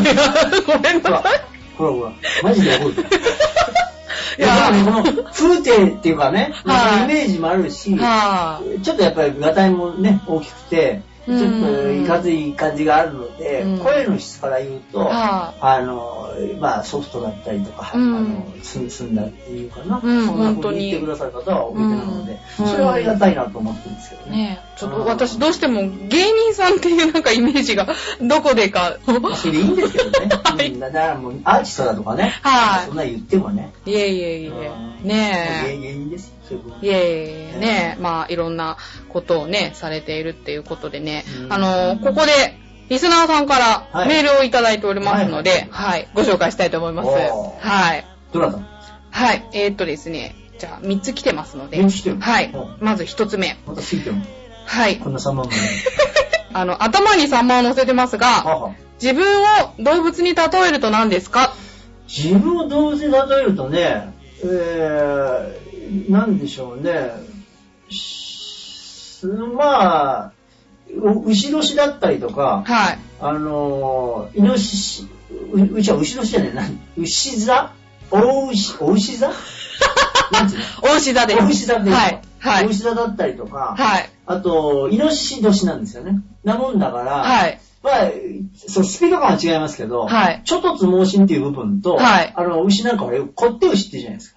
ごめんなさい。ほらほら、マジで覚えてる。い いやや、でもねこの風景っていうかね、はいイメージもあるし、はちょっとやっぱりガタイもね、大きくて、ちょっうんといかつい感じがあるのでうん、声の質から言うと、はあの、まあソフトだったりとか、あうん。の、すん、澄んだっていうかな、うん。そんなこと言ってくださる方は多いてなので、うん。それはありがたいなと思ってるんですけどい。ね。ちょっと私どうしても芸人さんっていうなんかイメージが どこでか。まあそれでいいんですけどね。だからもうアーティストだとかね、はい。そんな言ってもね、いえいえいえ。うん。ねえ。芸人ですいえいえ、ねえ、まあ、いろんなことをね、されているっていうことでね、うん。あの、ここで、リスナーさんからはい。メールをいただいておりますので、はい。はい、ご紹介したいと思います。はい。どなた？はい、えー、っとですね、じゃあ、3つ来てますので、三つ来てるはい。うん、まず1つ目。またついてはい。こ。んな3万もね。あの、頭にサンマを乗せてますはが、は自分を動物に例えると何ですか？自分を動物に例えるとね、えー、なんでしょうね。しまあ、う牛年だったりとか、はい。あのー、イノシシ、ううちは牛年じゃねえ、何牛座？お牛、お牛座？お牛座です。お牛座ではい。はいお。牛座だったりとか、はい。あと、イノシシ年なんですよね。なもんだから、はい。まあ、そう、スピード感は違いますけど、はいちょっとつ盲信っていう部分と、はいあの、牛なんか俺、こって牛って言うじゃないですか。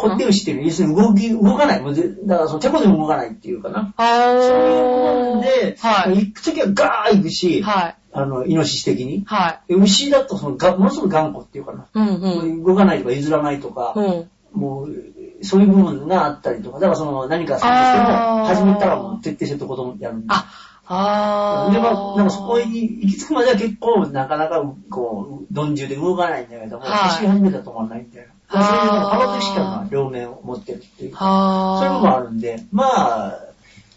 こって牛っていう、要するに動き、動かない。もうぜだから、その、てこでも動かないっていうかな。あそういう部分で、はい。行くときはガー行くし、はい。あの、イノシシ的に。はい。で牛だと、その、がものすごく頑固っていうかな。うんうん。動かないとか譲らないとか、うん。もう、そういう部分があったりとか、だからその、何かさしても、始めたらもう徹底してるとこともやるんで。あ、あー。で、まあ、なんかそこに行き着くまでは結構、なかなか、こう、鈍重で動かないんだけども、はい走り始めたら止まらないみたいな。そういうのが、あーパロティシカルな両面を持ってるっていうそういうのもあるんで、まあ、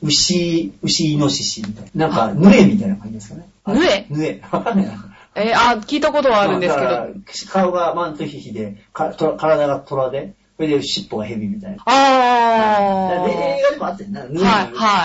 牛、牛イノシシみたいな。なんか、ヌエみたいな感じですかね。ヌエ？ヌエ。わかんないな。えーあ、聞いたことはあるんですけど。まあ顔がマントヒヒで、かと体が虎で、それで尻尾が蛇みたいな。だからあ映画でもあってんな、ヌエの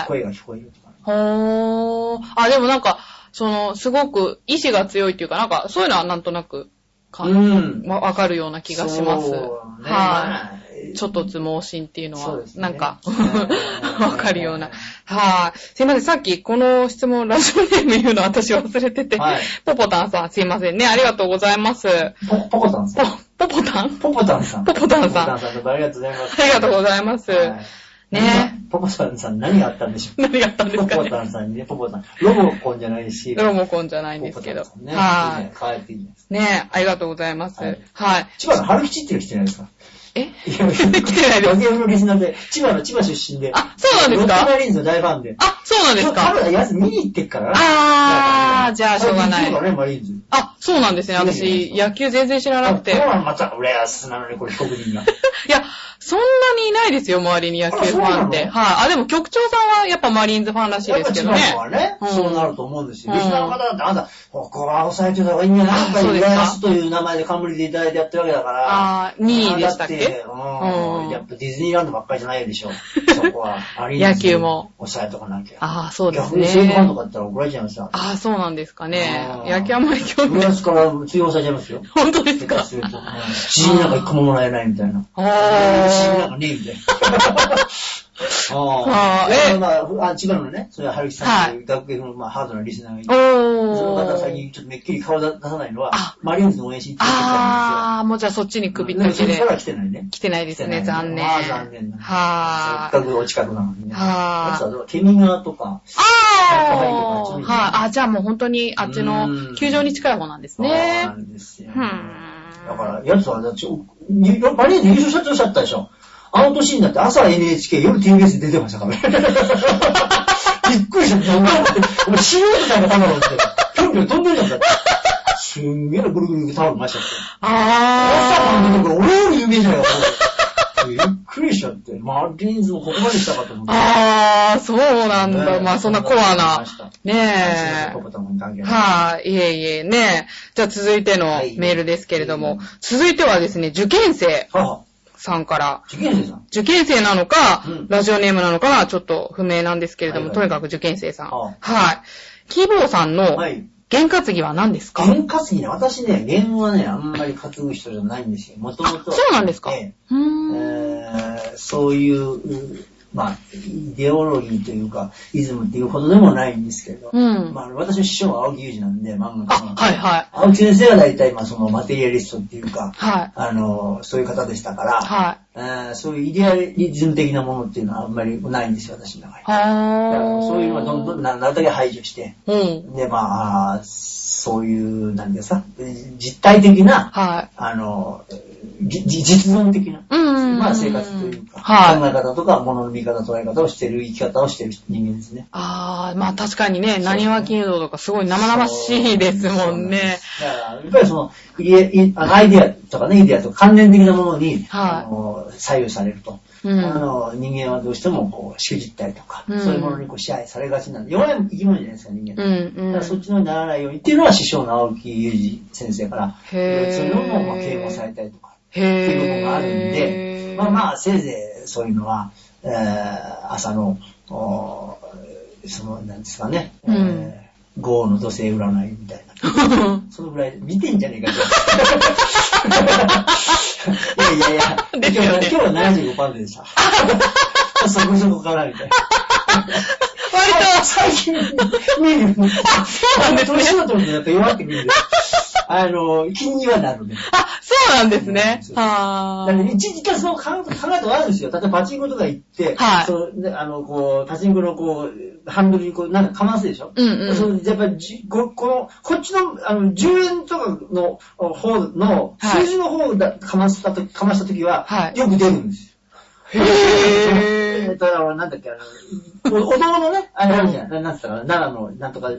声が聞こえるとか。ー。ほー。あ、でもなんか、その、すごく意志が強いっていうか、なんか、そういうのはなんとなく、かうんわわかるような気がします。ねはい。ちょっとつ盲信っていうのは、なんかう、んわかるような。はい。すいません、さっきこの質問、ラジオネーム言うの私忘れてて、はいポポタンさん、すいませんね、ありがとうございます。ポポコタンさポ、ん。ポポタン？ポポタンさん。ポポタンさんポポタンさんありがとうございます。ありがとうございます。はいねポポタンさん何があったんでしょう？何があったんですポポかね。タンさんにね、ポポタン。ロボコンじゃないし。ロモコンじゃないんですけど。ね。はいね。変えていいんです。い。ねありがとうございます。ははいい。千葉の春吉っていうの来てないですか？え？いや、来てないです野球のリスナーで、千葉の千葉出身で。あそうなんですか？ロッテマリーンズの大ファンで。あ、そうなんですか？多分やつ見に行ってっからな。あー、じゃあしょうがない最近行ってる。からね、マリーンズ。あ、そうなんですね。私、野球全然知らなくて。いそうなのまた、浦安なのに、これ、被告人が。や、そんなにいないですよ、周りに野球ファンって。はい。あ、でも局長さんはやっぱマリーンズファンらしいですけどねの。はね、うんそうなると思うんですよ。うんリスナーの方だって、あんた、ここは抑えてた方がいいんじゃない？やっぱりそうですか浦安という名前で冠でいただいてやってるわけだから。あー、2位でしたっだけてうんうんやっぱディズニーランドばっかりじゃないでしょ。そこは。マリーンズ野球も。抑えとかなきゃ。ああ、そうです逆に西武ファンとね。かだったら怒られちゃいますよ。ああ、そうなんですかね野球あんまり興味ない。浦安から追放されちゃいますよ。本当ですか？すると。指示なんか一個ももらえないみたいな。あ指示なんーかねえみたいな。ああーえ？まあ、まあ、千葉のね、それは春樹さんという学芸の、まあ、ハードなリスナーがいて、おその方。最近ちょっとめっきり顔出さないのはあ、マリーンズの応援しに来てたんあー、もうじゃあそっちにですよ。首ったけでそっちか。ら来てないね。来てないですね、残念。まあ残念な。はー。せっかくお近くなのにね。はーあとは、ケミガーとか、あー。は。あ、じゃあもう本当にあっちのうん球場に近い方なんですそうなね。んですよ。だから、やつは、だって、にマリーンズ優勝したっておっしゃったでしょ。あの年になって朝 NHK、夜 TBS で出てましたからね。びっくりした。お前、お前、素人さんがたまろって、ぴょんぴょん飛んでるじゃん、だって。すんげえなぐるぐるタオル回しちゃって。あ大阪のところ俺より有名じゃないか。びっくりしちゃって。マーリンズもここまでしたかと思って。あー、そうなんだ。ねまあ、そんなコアな。ねえ。はい、いえいえ、ねじゃあ続いてのはいメールですけれども、続いてはですね、受験生はさんから、受験生さん？受験生なのか、うんラジオネームなのかはちょっと不明なんですけれども、はいはいとにかく受験生さん。ははい。キーボーさんのはい。験担ぎは何ですか、験担ぎね、私ね、弦はね、あんまり担ぐ人じゃないんですよ。もともと。あそうなんですか？そういう、うまあ、イデオロギーというか、イズムっていうほどでもないんですけど、うん。まあ、私の師匠は青木裕二なんで、漫画家のあ、はいはい。青木先生は大体、まあ、そのマテリアリストっていうか、はい。あの、そういう方でしたから、はい。えーそういうイデアリズム的なものっていうのはあんまりないんですよ、私の中に。だから。そういうのはどんどんななるだけ排除して、うん。で、まあ、そういう、なんですか、実体的な、はい。あの、実存的な、うん。まあ生活というか、はい考え方とか、物の見方、捉え方をしてる、生き方をしてる人間ですね。あー、まあ確かにね、何は金道とかすごい生々しいですもんね。だから、やっぱりそのアイデアとかね、イデアとか関連的なものに、はいあの左右されると。うんあの人間はどうしてもこう、しくじったりとか、うんそういうものにこう支配されがちなんで、弱い生き物じゃないですか、人間。うんうん。だからそっちのようにならないようにっていうのは師匠の青木裕二先生から、そういうのもまあ啓蒙されたりとか、へっていう部分があるんーで、まあまあ、せいぜいそういうのは、えー朝の、おその、なんですかね、うんえー豪雨の土星占いみたいな。そのぐらい見てんじゃねえか いやいやいや、今日は今日は75%でした。そこそこからみたいな。割と、最近見るの。そうなんですね年を取るとやっぱ弱ってくるんで。あの、気にはなるね。あ、そうなんですね。はだからね一時間そう考え考えたことあるんですよ。例えばパチンコとか行って、はいそうねあの、こう、パチンコのこう、ハンドルにこう、なんかかますでしょ？うんうんそうやっぱりじこ、この、こっちの、あの、10円とかの方の、はい数字の方だ、かましたと、かましたときは、はいよく出るんですよ。へーえっと、あの、なんだっけ、あの、おお堂のね、あれあるじゃん。なんつったかな、奈良の、なんとか、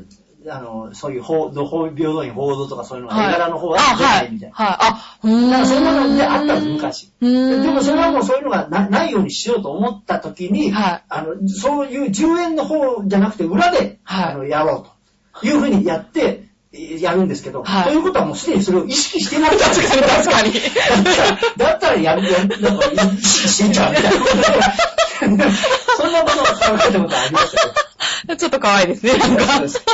あの、そういう報道、報平等院報道とかそういうのが、絵柄の方はあ、出はいないみたいな。。はい。あ、うーん。だからそういうものであったんです、昔。でもそれはもうそういうのがなないようにしようと思った時に、はいあの、そういう10円の方じゃなくて裏で、はいあのやろうというふうにやって、やるんですけど、はいということはもうすでにそれを意識してない確かに確かに。だったらやる、やる、なんか意識してんじゃん、みたいな。そんなことを考えたことありましたよ。ちょっと可愛いですね、なんか。そうです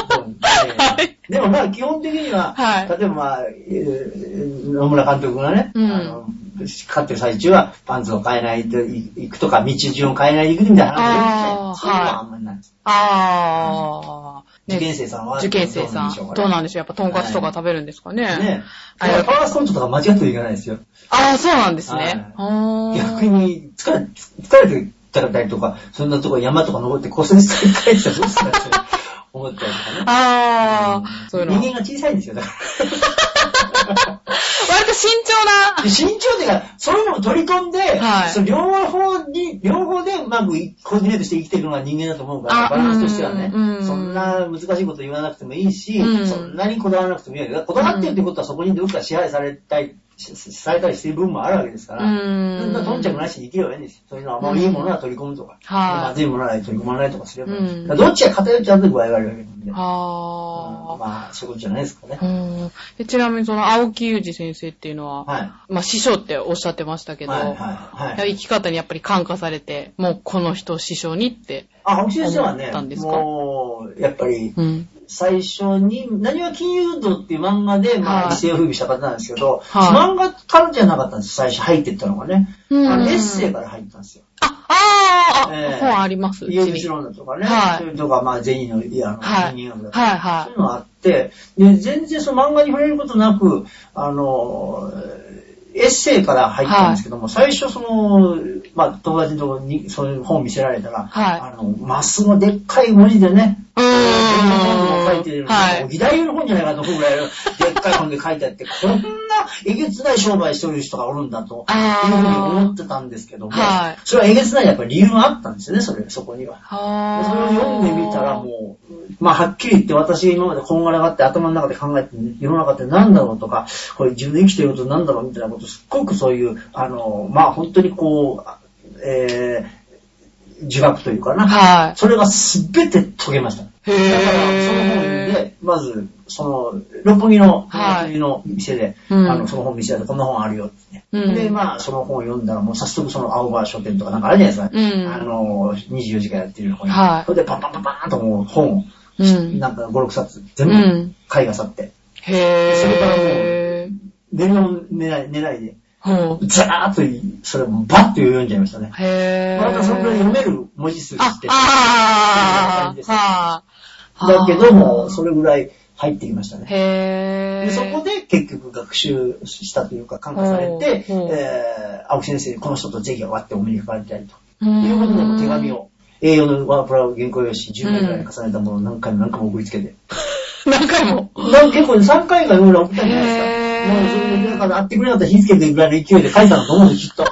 でもまあ基本的には、はい例えばまあ、えー野村監督がね、うんあの勝ってる最中はパンツを変えないと行くとか、道順を変えないで行くみたいな話そういうのはあんまりないです。あー。ね受験生さんは受験生さん。どうなんでしょうやっぱトンカツとか食べるんですかね。ねあパワーストーンとか間違ってはいけないですよ。ああ、そうなんですね。逆に疲れ、疲れてたりとか、そんなとこ山とか登って骨折して帰ってたらどうするんだって思ったりとかね。ああ、そういうの。人間が小さいんですよ、だから。割と慎重な。で慎重でが、そういうのを取り込んで、はいその両方に、両方でうまくコーディネートして生きていくのが人間だと思うから、あバランスとしてはねうんうん。そんな難しいこと言わなくてもいいし、うんそんなにこだわらなくてもいい。こだわってるってことはそこにどっか支配されたい、しされたりしてる部分もあるわけですから、うんそんな頓着なしに生きればいいんですよ。そういうのは、まあいいものは取り込むとか、はいまずいものは取り込まないとかすればいい。どっちが偏っちゃうと具合が悪いわけなんで。ああ。まあ、そういうことじゃないですかね。うんでちなみにその青木裕二先生っていうのは、はい。まあ師匠っておっしゃってましたけど、はい、はい、はい。生き方にやっぱり感化されて、もうこの人を師匠にって。あ、青木先生は思ねもう、やっぱり、うん。最初に、何は金融道っていう漫画で、まあ、はい一世を風靡した方なんですけど、はい漫画からじゃなかったんです、最初入ってったのがね。うん。あのエッセイから入ったんですよ。あ、あーあ、ええ。本あります、家に。口論だとかね、はい。それとか、まあ、銭の、いや、あの、はい。人間学だとか、はいはい。そういうのがあって、で、全然その漫画に触れることなく、あの、エッセイから入ったんですけども、最初その、まあ、友達のところにそういう本見せられたら、はい。あの、マスのでっかい文字でね、うーん。本も書いてる、はい議題の本じゃないかと思うぐらい、でっかい本で書いてあって、こんなえげつない商売してる人がおるんだと、いうふうに思ってたんですけども、はいそれはえげつないやっぱり理由があったんですよね、それ、そこには。はそれを読んでみたらもう、まあはっきり言って私が今までこんがらがって頭の中で考えて世の中って何だろうとか、これ自分で生きてることなんだろうみたいなこと、すっごくそういう、あの、まあ本当にこう、えー、自覚というかな。はそれがすべて解けました。だへーから、その本で、まず、その、六本木の、はい六本木の店で、うんあの、その本見せられて、こんな本あるよって、うんで、まあ、その本を読んだら、もう早速その青葉書店とかなんかあるじゃないですか。うんあの、24時間やってる本に。はいそれでパンパンパンパンともう本を、うんなんか5、6冊、全部うん、買いがさって、へー。それからもう寝るの寝ない寝ないで。ザーッと、それをバッと読んじゃいましたね。へー。またそれぐらい読める文字数っあて、、あー、はあ。だけども、それぐらい入ってきましたね。へー。でそこで結局学習したというか、感化されて、えー、青木先生にこの人とぜひ終わってお目にかかりたいと。ういうことでも手紙を。を、A4 のワープラ原稿用紙10枚ぐらいに重ねたものを何回も何回も送りつけて。何回も？結構3回か4ぐらい送ったんじゃないですか。もうそれで、だから会ってくれなかったら火つけてぐらいの勢いで書いたんだと思うんです、きっと。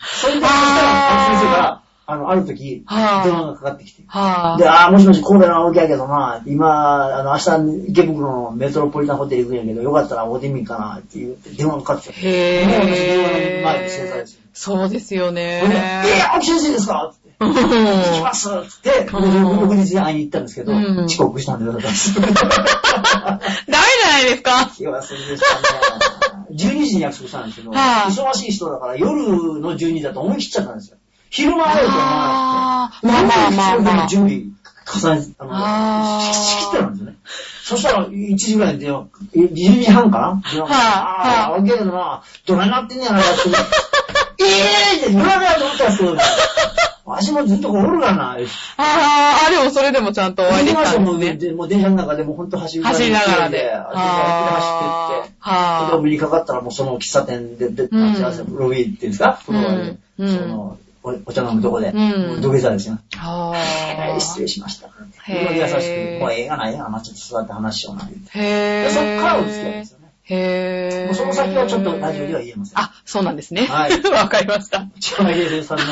それで、そしたら、青木先生から、あの、ある時、はあ電話がかかってきて。はで、あーもしもし、こうだな、わけやけどな、今、あの、明日、池袋のメトロポリタンホテル行くんやけど、よかったらおでみんかな、って言って、電話がかかってきて。へー。もう私電話の前で正座ですよ。そうですよねえー、青木先生ですかって。うん行きますって、うん翌日に会いに行ったんですけど、うん遅刻したんでよかったです。ダメじゃないですか気はそれでしたね。12時に約束したんですけど、はい忙しい人だから夜の12時だと思い切っちゃったんですよ。昼間会えると思わなくて。あーまあまあまあまあ準備重ね、あの、仕切ってたんですよね。そしたら、1時ぐらいに電話、え12時半かなはいああ、わけけどな、どないなってんねやな、って。ええーって言わないと思ったんですけど、わしもずっとおるがな、あー、あ、でもそれでもちゃんとお会いできたんね。でもう電車の中でもう本当走り走りながらで。走ってって、はで、お目にかかったらもうその喫茶店で、で、うん待ち合わせ、ロビーっていうんですかうんその、おお茶飲むとこで、うん土下座ですよ。あ。はえーあ。失礼しました。へー優しく、もうええがないやな、ちょっと座って話しような、言って。へそっからお付き合いですよね。へー。もうその先はちょっとラジオでは言えません。あ、そうなんですね。はい わかりました。千葉平成さんのい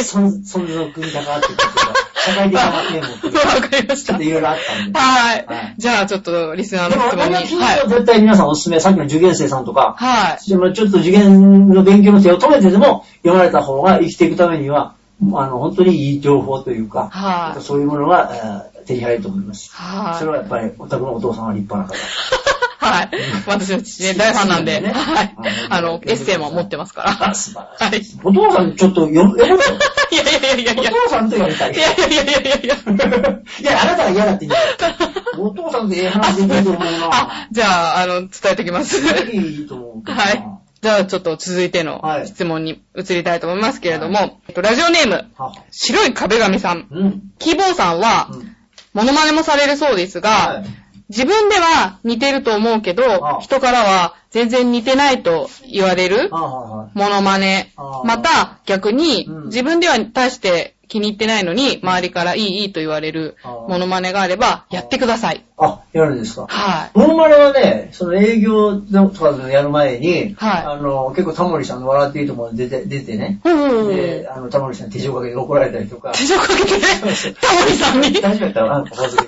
存存続に関わってくるというか、社会的な面も含めてわかりましたちょっと。いろいろあったんで。はいはい。じゃあ、ちょっと、リスナーの質問に。私はいは。絶対皆さんおすすめ、さっきの受験生さんとか、はい。でもちょっと受験の勉強の手を止めてでも読まれた方が生きていくためには、あの、本当にいい情報というか、はいそういうものが、えー手に入ると思います。はいそれはやっぱり、お宅のお父さんは立派な方。はい。私の父ね、大ファンなんで、ねはいはい。あの、エッセイも持ってますから。あ、素晴らしい。はい。お父さんちょっと読む、読むよ。いやいやいやいやいや。お父さんとやりたい。いやいやいやいやいやいや。あなたが嫌だって言うんだよ。お父さんとええ話できると思うな。あ、じゃあ、あの、伝えておきます。いいと思う。はい。じゃあ、ちょっと続いてのはい質問に移りたいと思いますけれども、えっと、ラジオネーム、は白い壁紙さん。うん。キーボーさんは、うんモノマネもされるそうですが、はい自分では似てると思うけどあ、人からは全然似てないと言われる。モノマネ。また逆にうん。自分では大して気に入ってないのに周りからいいいいと言われるモノマネがあればやってください。あ、やるんですか？はモノマネはね、その営業とかでやる前に、はいあの、結構タモリさんの笑っていいところに出て、出てねい。、ほうで、あの、タモリさんに手錠かけて怒られたりとか、手錠かけて、タモリさんに？大丈夫やったらなんか忘れてる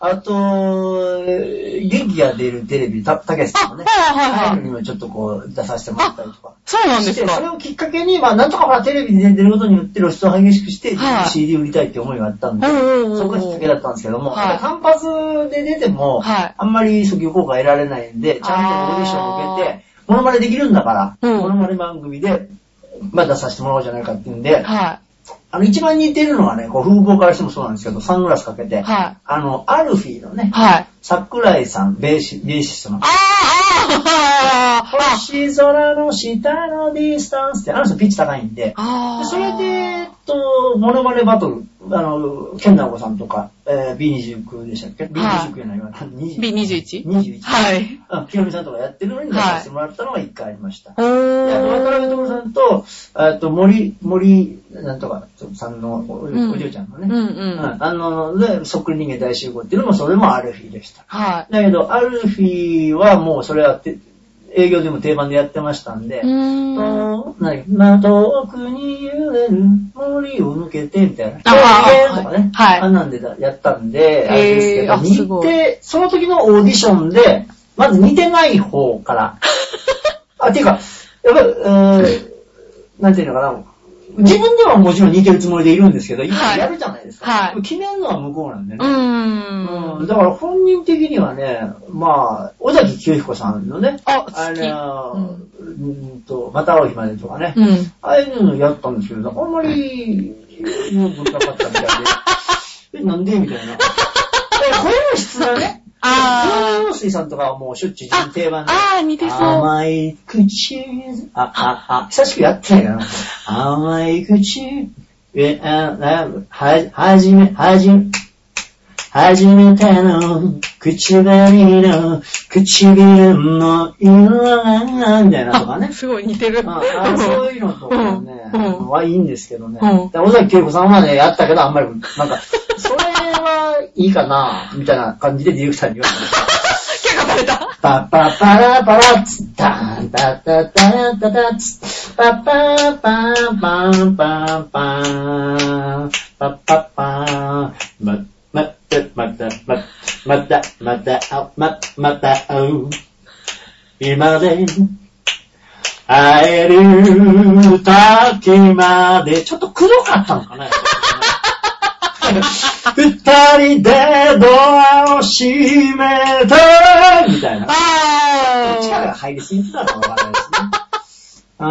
あと、えー元気が出るテレビ、た、たけしさんもね、あはいはいはいにもちょっとこう、出させてもらったりとか。そうなんですしてそれか。をきっかけに、まあ、なんとかほら、テレビで出ることによって露出を激しくして、はい CD 売りたいって思いがあったんで、そこがきっかけだったんですけども、単発で出ても、はいあんまり訴求効果得られないんで、ちゃんとオーディションを受けて、モノマネできるんだから、うんモノマネ番組で、まあ、出させてもらおうじゃないかっていうんで、はあの、一番似てるのはね、こう、風貌からしてもそうなんですけど、サングラスかけて、い。はい。あの、アルフィーのね、はい。桜井さん、ベーシベーシストのあ、ーあ星空の下のディスタンスって、あの人ピッチ高いんで。でそれで、と、モノマネバトル、あの、ケンナオコさんとか、えー、B29 でしたっけ ?B29 やないわ。20 B21? 21。はい。あ、ひろみさんとかやってるのに出させてもらったのが一回ありました。おで、あと渡辺徹さんと、えっと、森、森、なんとかさんのお,、んお嬢ちゃんのね、うんうん。あの、で、そっくり人間大集合っていうのも、それもアルフィーでした。はだけど、アルフィーはもうそれはて営業でも定番でやってましたんで、い。うーん。と何まあ、遠くに揺れる森を抜けて、みたいな。あーとかね。はいあんなんでだやったんで、あれですけど、似て、その時のオーディションで、まず似てない方から。あ、ていうか、やっぱり、うーなんていうのかな。自分ではもちろん似てるつもりでいるんですけど、今はいやるじゃないですか。はい決めるのは向こうなんでね。うー。うんんだから本人的にはね、まあ、尾崎清彦さんのね、ああのー、うんと、また会う日までとかね、うん。ああいうのやったんですけど、あんまり、良くなかったみたいで、え、なんでみたいな。え、声の質がね、あー陽水さんとかはもうしょっちゅう自分定番で。あー、似てそう。甘い口、あ、あ、あ、久しくやってないかな。甘い口、え、あ、あ、は、はじめ、はじめ、初めての口紅の唇の色が、みたいなとかねあ。すごい似てる。まあ、あそういうのとかね、うんはいいんですけどね。うんで尾崎恵子さんはね、やったけど、あんまり、なんか、それはいいかな、みたいな感じでディレクターに言われた。結構された。パパパラパラッツッタンタタタタタタッツパパパンパンパンパンパパパンまた、また、また、ま、また、また、あ、ま、また、会う今で会える時まで、ちょっとくどかったのかな二人でドアを閉めたみたいな。あ力が入りすぎてたのかわからないですね。うん。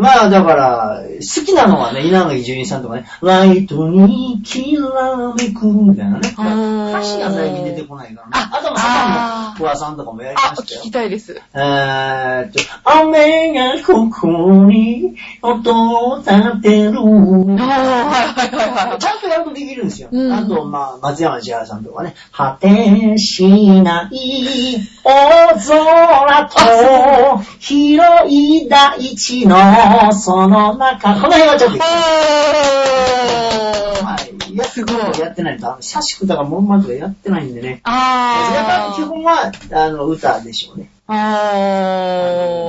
まあ、だから、好きなのはね、稲垣純一さんとかね、ライトにきらめくみたいなね。うん歌詞が最近出てこないからね。ああとも、あサタンの桑さんとかもやりあ、ましたよ聞き。たいです。えーっと、雨がここに音を立てる。ああ、はいはいはいはい。ちゃんとやるとできるんですよ。うんあと、まあ、松山千春さんとかね、果てしない大空と広い 大地のその中、この辺はちょっと。はい、やすごいやってないと、あの、久しくだかンマンとかやってないんでね。あり基本は、あの、歌でしょうね。あ。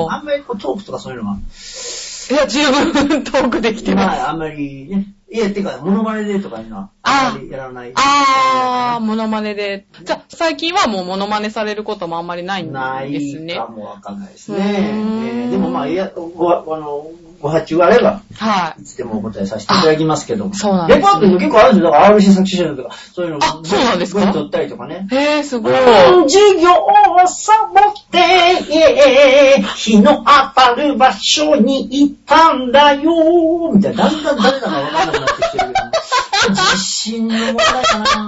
ああんまりこうトークとかそういうのは、ー。いや、十分トークできてます。まあ、あんまりね、いや、てか、モノマネでとかいうのは、ああんまりやらない。あー、モノマネで。じゃあ、最近はもうモノマネされることもあんまりないんないですね。かもわかんないですね。えーでもまあ、いや、ご、あの、ご発注があれば、はいつでもお答えさせていただきますけども。そうなんですねレパートリーも結構あるんですよ。だから RC 作詞者とか、そういうのあそうなんですか？文取ったりとかね。い。へえ、すごい。授業をサボって、えー日の当たる場所に行ったんだよみたいな。だんだん誰だかわからなくなってきてるけど、自信の問題かな。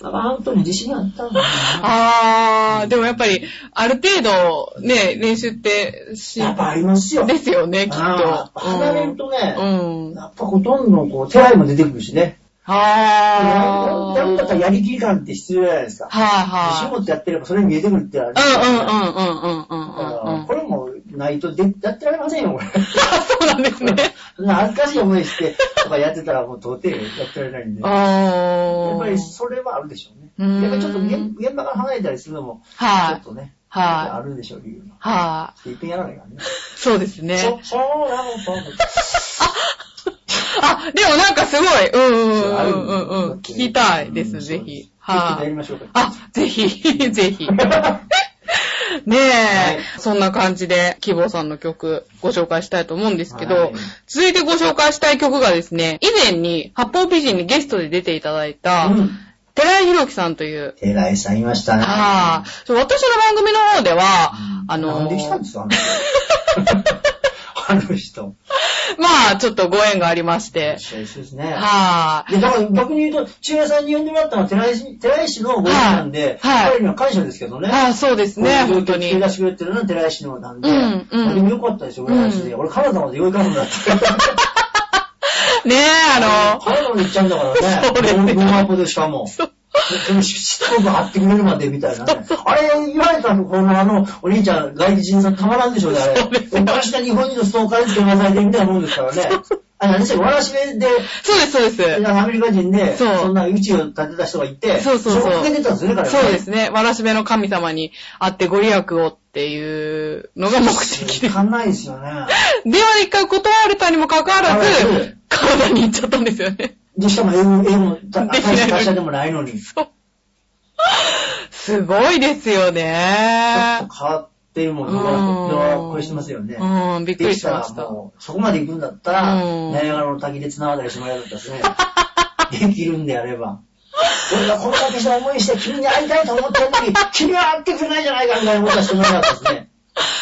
本当アウトに自信あったんだああ、でもやっぱり、ある程度、ね、練習ってし、やっぱありますよ。ですよね、きっと。離れるとね、うん、やっぱほとんどこう、手合いも出てくるしね。はあ。なんだかやりきり感って必要じゃないですか。はいはい。仕事やってればそれに見えてくるってある、んですかうんうんうんうんうんうん。これもないとで、やってられませんよ、これ。そうなんですね。恥ずかしい思いしてとかやってたらもう到底やってられないんで。やあー。っぱりそれはあるでしょうね。うんやっぱりちょっと現現場から離れたりするのも、ちょはい。っとね、はいあるでしょう、理由が。はい。いっぺんやらないからね。そうですね。そ、そうなの、そうなの。あ、でもなんかすごい、うんうんそうんうんうん。聞きたいです、ぜひ。はい。やりましょうか。あ、ぜひ、ぜひ。ねえ、そんな感じで、希望さんの曲ご紹介したいと思うんですけど、はい。続いてご紹介したい曲がですね、以前に八方美人にゲストで出ていただいた、うん。寺井宏樹さんという、寺井さんいましたね。はあ、そう私の番組の方では、あのなんで来たんですか あの人。まあ、ちょっとご縁がありまして。一緒ですね。はで、だから逆に言うと、千代さんに呼んでもらったのは寺石寺石のご縁なんで、はいはい彼には感謝ですけどい。ね。ああ、そうですね、本当に。手出してくれてるのは寺石のなんで。うんうんでもよかったですよ、浦安で。うん俺、カナダまでよいかんのだって。ねえ、あカナダまで行っちゃうんだからね。そうですねローマポでしかも。そのしつこく貼ってくれるまでみたいなね。あれ言われたの、このあの、お兄ちゃん、外人さんたまらんでしょうね、あれ。私が日本人のストーカーにつけまされてみたいなもんですからね。あ、何でしたっけわらしべで、の、そうです、そうです。アメリカ人で、そうそんな宇宙を立てた人がいて、そうそうそうれをかけてたんですよね、彼はそうですね。わらしべの神様に会ってご利益をっていうのが目的でわ。かんないですよね。で一回断られたにもかかわらはずい、カナダに行っちゃったんですよね。で、しかも英語、英語、たできない大した会社でもないのに。ちそう。すごいですよょっねと。変わってるもん、ドラドラこれしてますよね。うん、びっくりしました。できたらもう、そこまで行くんだったら、うんナイアガラの滝で綱渡りしてもらえるんだったですね。できるんであれば。俺がこれだけした思いして君に会いたいと思ってるのに、君は会ってくれないじゃないかみたいなことはしてもらえなかったですね。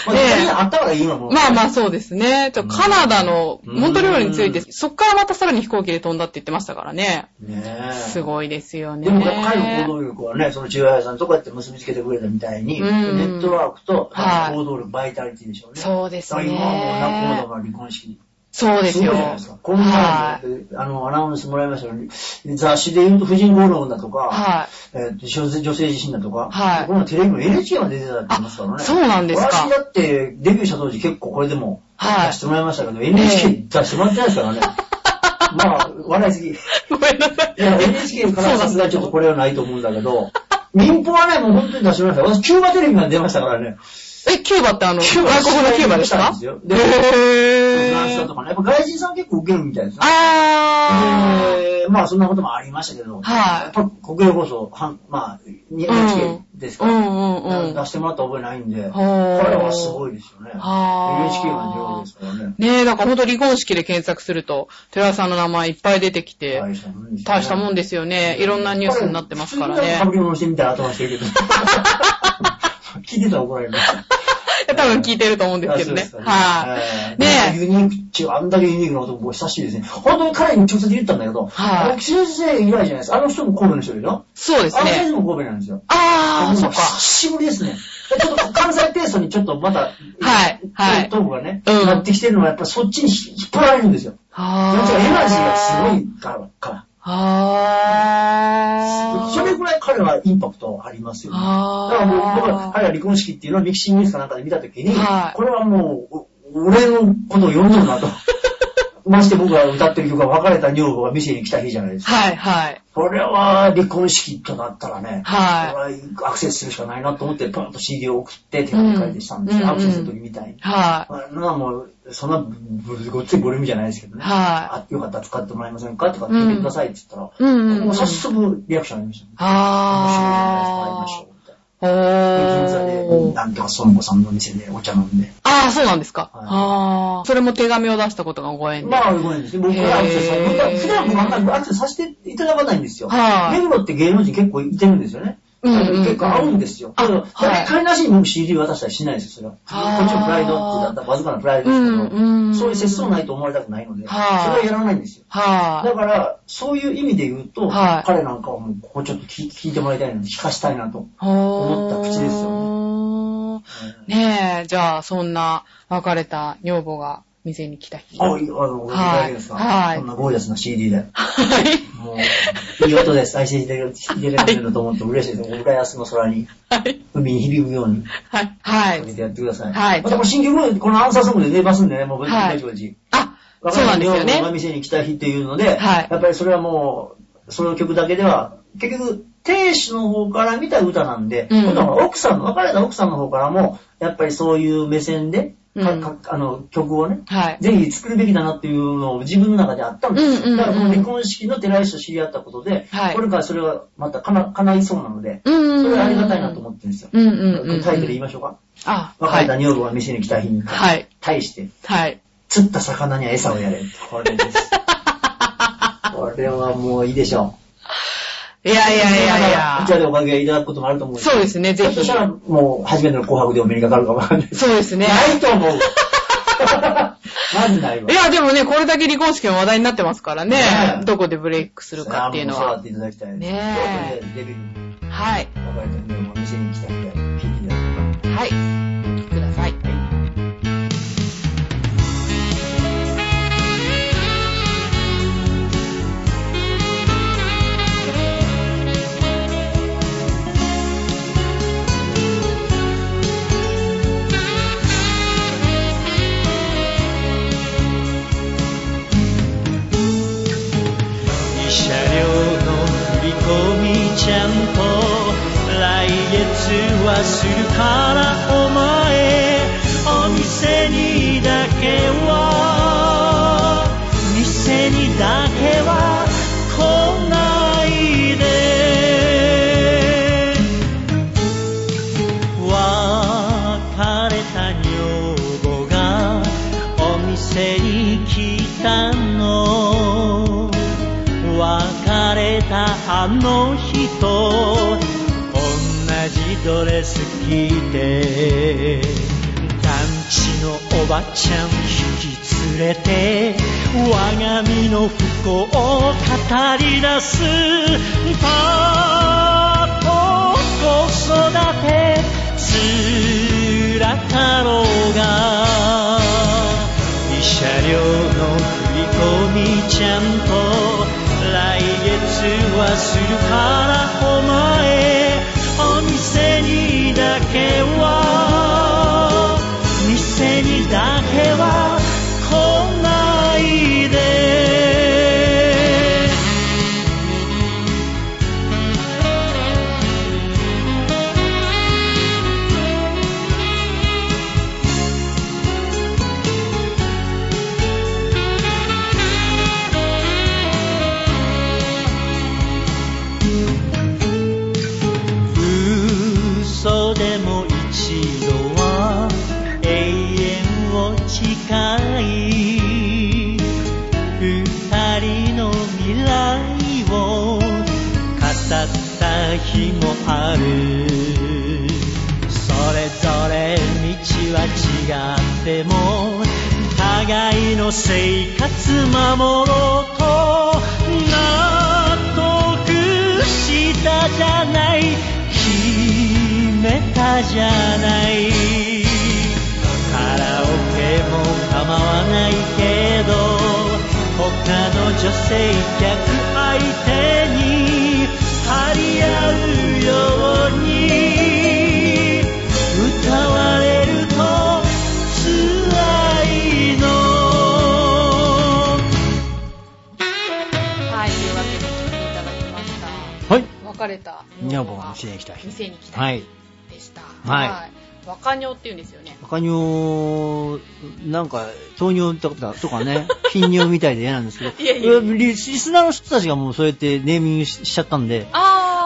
まあ、ねえみんな会ったいいわ、もう。まあまあそうですね。ちょカナダのうんモントリオールについて、そっからまたさらに飛行機で飛んだって言ってましたからね。ねえ。すごいですよね。でも彼の行動力はね、その中谷さんとこうやって結びつけてくれたみたいに、うんネットワークとはい行動力、バイタリティでしょうね。そうですね今はもう仲人の離婚式。そうですよ。すか。こんな、はあの、アナウンスもらいましたよね。雑誌で言うと、婦人語論だとか、はえーと女性女性自身だとか、はいこのテレビの NHK まで出てたって言いますからね。そうなんですか私だって、デビューした当時結構これでもはい出してもらいましたけど、NHK 出してもらってないですからね。まあ、笑いすぎ。いい。ごめんなさい。や、NHK からさすがにちょっとこれはないと思うんだけど、民放はね、もう本当に出してもらいました。私、キューバテレビまで出ましたからね。え、キューバってあの、外国のキューバでしたんですよでへフランスとかね。やっぱ外人さん結構受けるみたいですね。あでまあそんなこともありましたけど、はいやっぱ国営放送、はんまあ、NHK ですー。うか？ら、んうんうん。出してもらった覚えないんで、これはすごいですよね。はー NHK の情報ですからね。ねえ、だからほんと離婚式で検索すると、寺田さんの名前いっぱい出てきて、大したもんですよね大したもんですよね。いろんなニュースになってますからねか。ぶり物してみたら頭してるけど。聞いてたら怒られる。多分聞いてると思うんですけどね。はい。ねえユニークっていう、あんだけユニークな男、僕久しいですね。本当に彼に直接言ったんだけど、はいあの先生以来じゃないですか。あの人も神戸の人でしょ？そうですね。あの先生も神戸なんですよ。あー、もそっか。久しぶりですね。ちょっと関西テイストにちょっとまた、はいはいトークがね、うんなってきてるのはやっぱそっちに引っ張られるんですよ。あそっちがエナジーがー。すごいから。からあー。それぐらい彼はインパクトありますよね。だからもう、だからあー。彼は離婚式っていうのをミキシーニュースかなんかで見たときに、はいこれはもう、お俺のことを呼んでるなと。まして僕が歌ってる曲が別れた女房が店に来た日じゃないですか。はい、はい。これは離婚式となったらね、はいこれはアクセスするしかないなと思って、ポンと CD を送って手紙書いてしたんですよ。うんアクセスの時みたいに。はまあ、まあもう、そんなぶごっついボリュームじゃないですけどね。はあよかったら使ってもらえませんかとか聞いてくださいって言ったら、い。うん。もう早速リアクションありましたね。面白いあです。会いまし。銀座で。なんとか孫子さんの店でお茶飲んで。あー、そうなんですか。はいあー。それも手紙を出したことがご縁で。まあ、ごめんですね。僕はアクセスさ普段僕あんまりアクセスさせていただかないんですよ。はい目黒って芸能人結構いてるんですよね。結構合うんですよ。あけど、はい彼なしに僕 CD 渡したりしないですよ、それは。こっちのプライドって言ったらわずかなプライドですけど、うんうんそういう節操ないと思われたくないので、はいそれはやらないんですよ。はだから、そういう意味で言うと、はい彼なんかはもう、ここちょっと聞聞いてもらいたいな、聞かしたいなと。い。思った口ですよねえ、じゃあ、そんな別れた女房が店に来た日。あ、いいあの、ごめんなさいですか。はいそんなゴージャスな CD で。はい。もう、いい音です。愛していただけると思って嬉しいです。浦安の空に、はい。海に響くように、はい。はいやってください。はいまたこれ新曲も、このアンサーソングで出ますんでね、もう、ぼちはいぼち。あ、そうなんですよがね。店に来た日っていうので、はいやっぱりそれはもう、その曲だけでは、結局、亭主の方から見た歌なんで、うん今度は奥さんの、別れた奥さんの方からも、やっぱりそういう目線で、あの曲をね、はい。ぜひ作るべきだなっていうのを自分の中であったんですよ。うんうんうんだからこの離婚式の寺石と知り合ったことで、はいこれからそれはまた叶叶いそうなので、うん。それはありがたいなと思ってるんですよ。うんうんうん。タイトル言いましょうか？あ、別れたはい。女房が店に来た日にはい。対して、はい。釣った魚には餌をやれ。これです。これはもういいでしょう。いやいやいやいやこちら。でおかげいただくこともあると思うそうですね、ぜひひょっとし。たらもう初めての紅白でお目にかかるかもわかんない。そうですね。ないと思う。マジないわ。いや、でもね、これだけ離婚式の話題になってますからねね。どこでブレイクするかっていうのはそうやって。いただきたい。ねえということでデビューはい。別れた人も店に来たみたいはい。月はレス着て団地のおばちゃん引き連れて我が身の不幸を語り出す。パート子育て。つらかろうが慰謝料の振り込みちゃんと。来月はするから。にても互いの生活守ろうと納得したじゃない決めたじゃないカラオケも構わないけど他の女性客相手に張り合うよはい。別れた女房が店に来た日。店に来たはい。でした。はいい。若女って言うんですよね。赤尿、なんか、糖尿とかとかね、頻尿みたいで嫌なんですけど、いやいやリリスナーの人たちがもうそうやってネーミングししちゃったんで。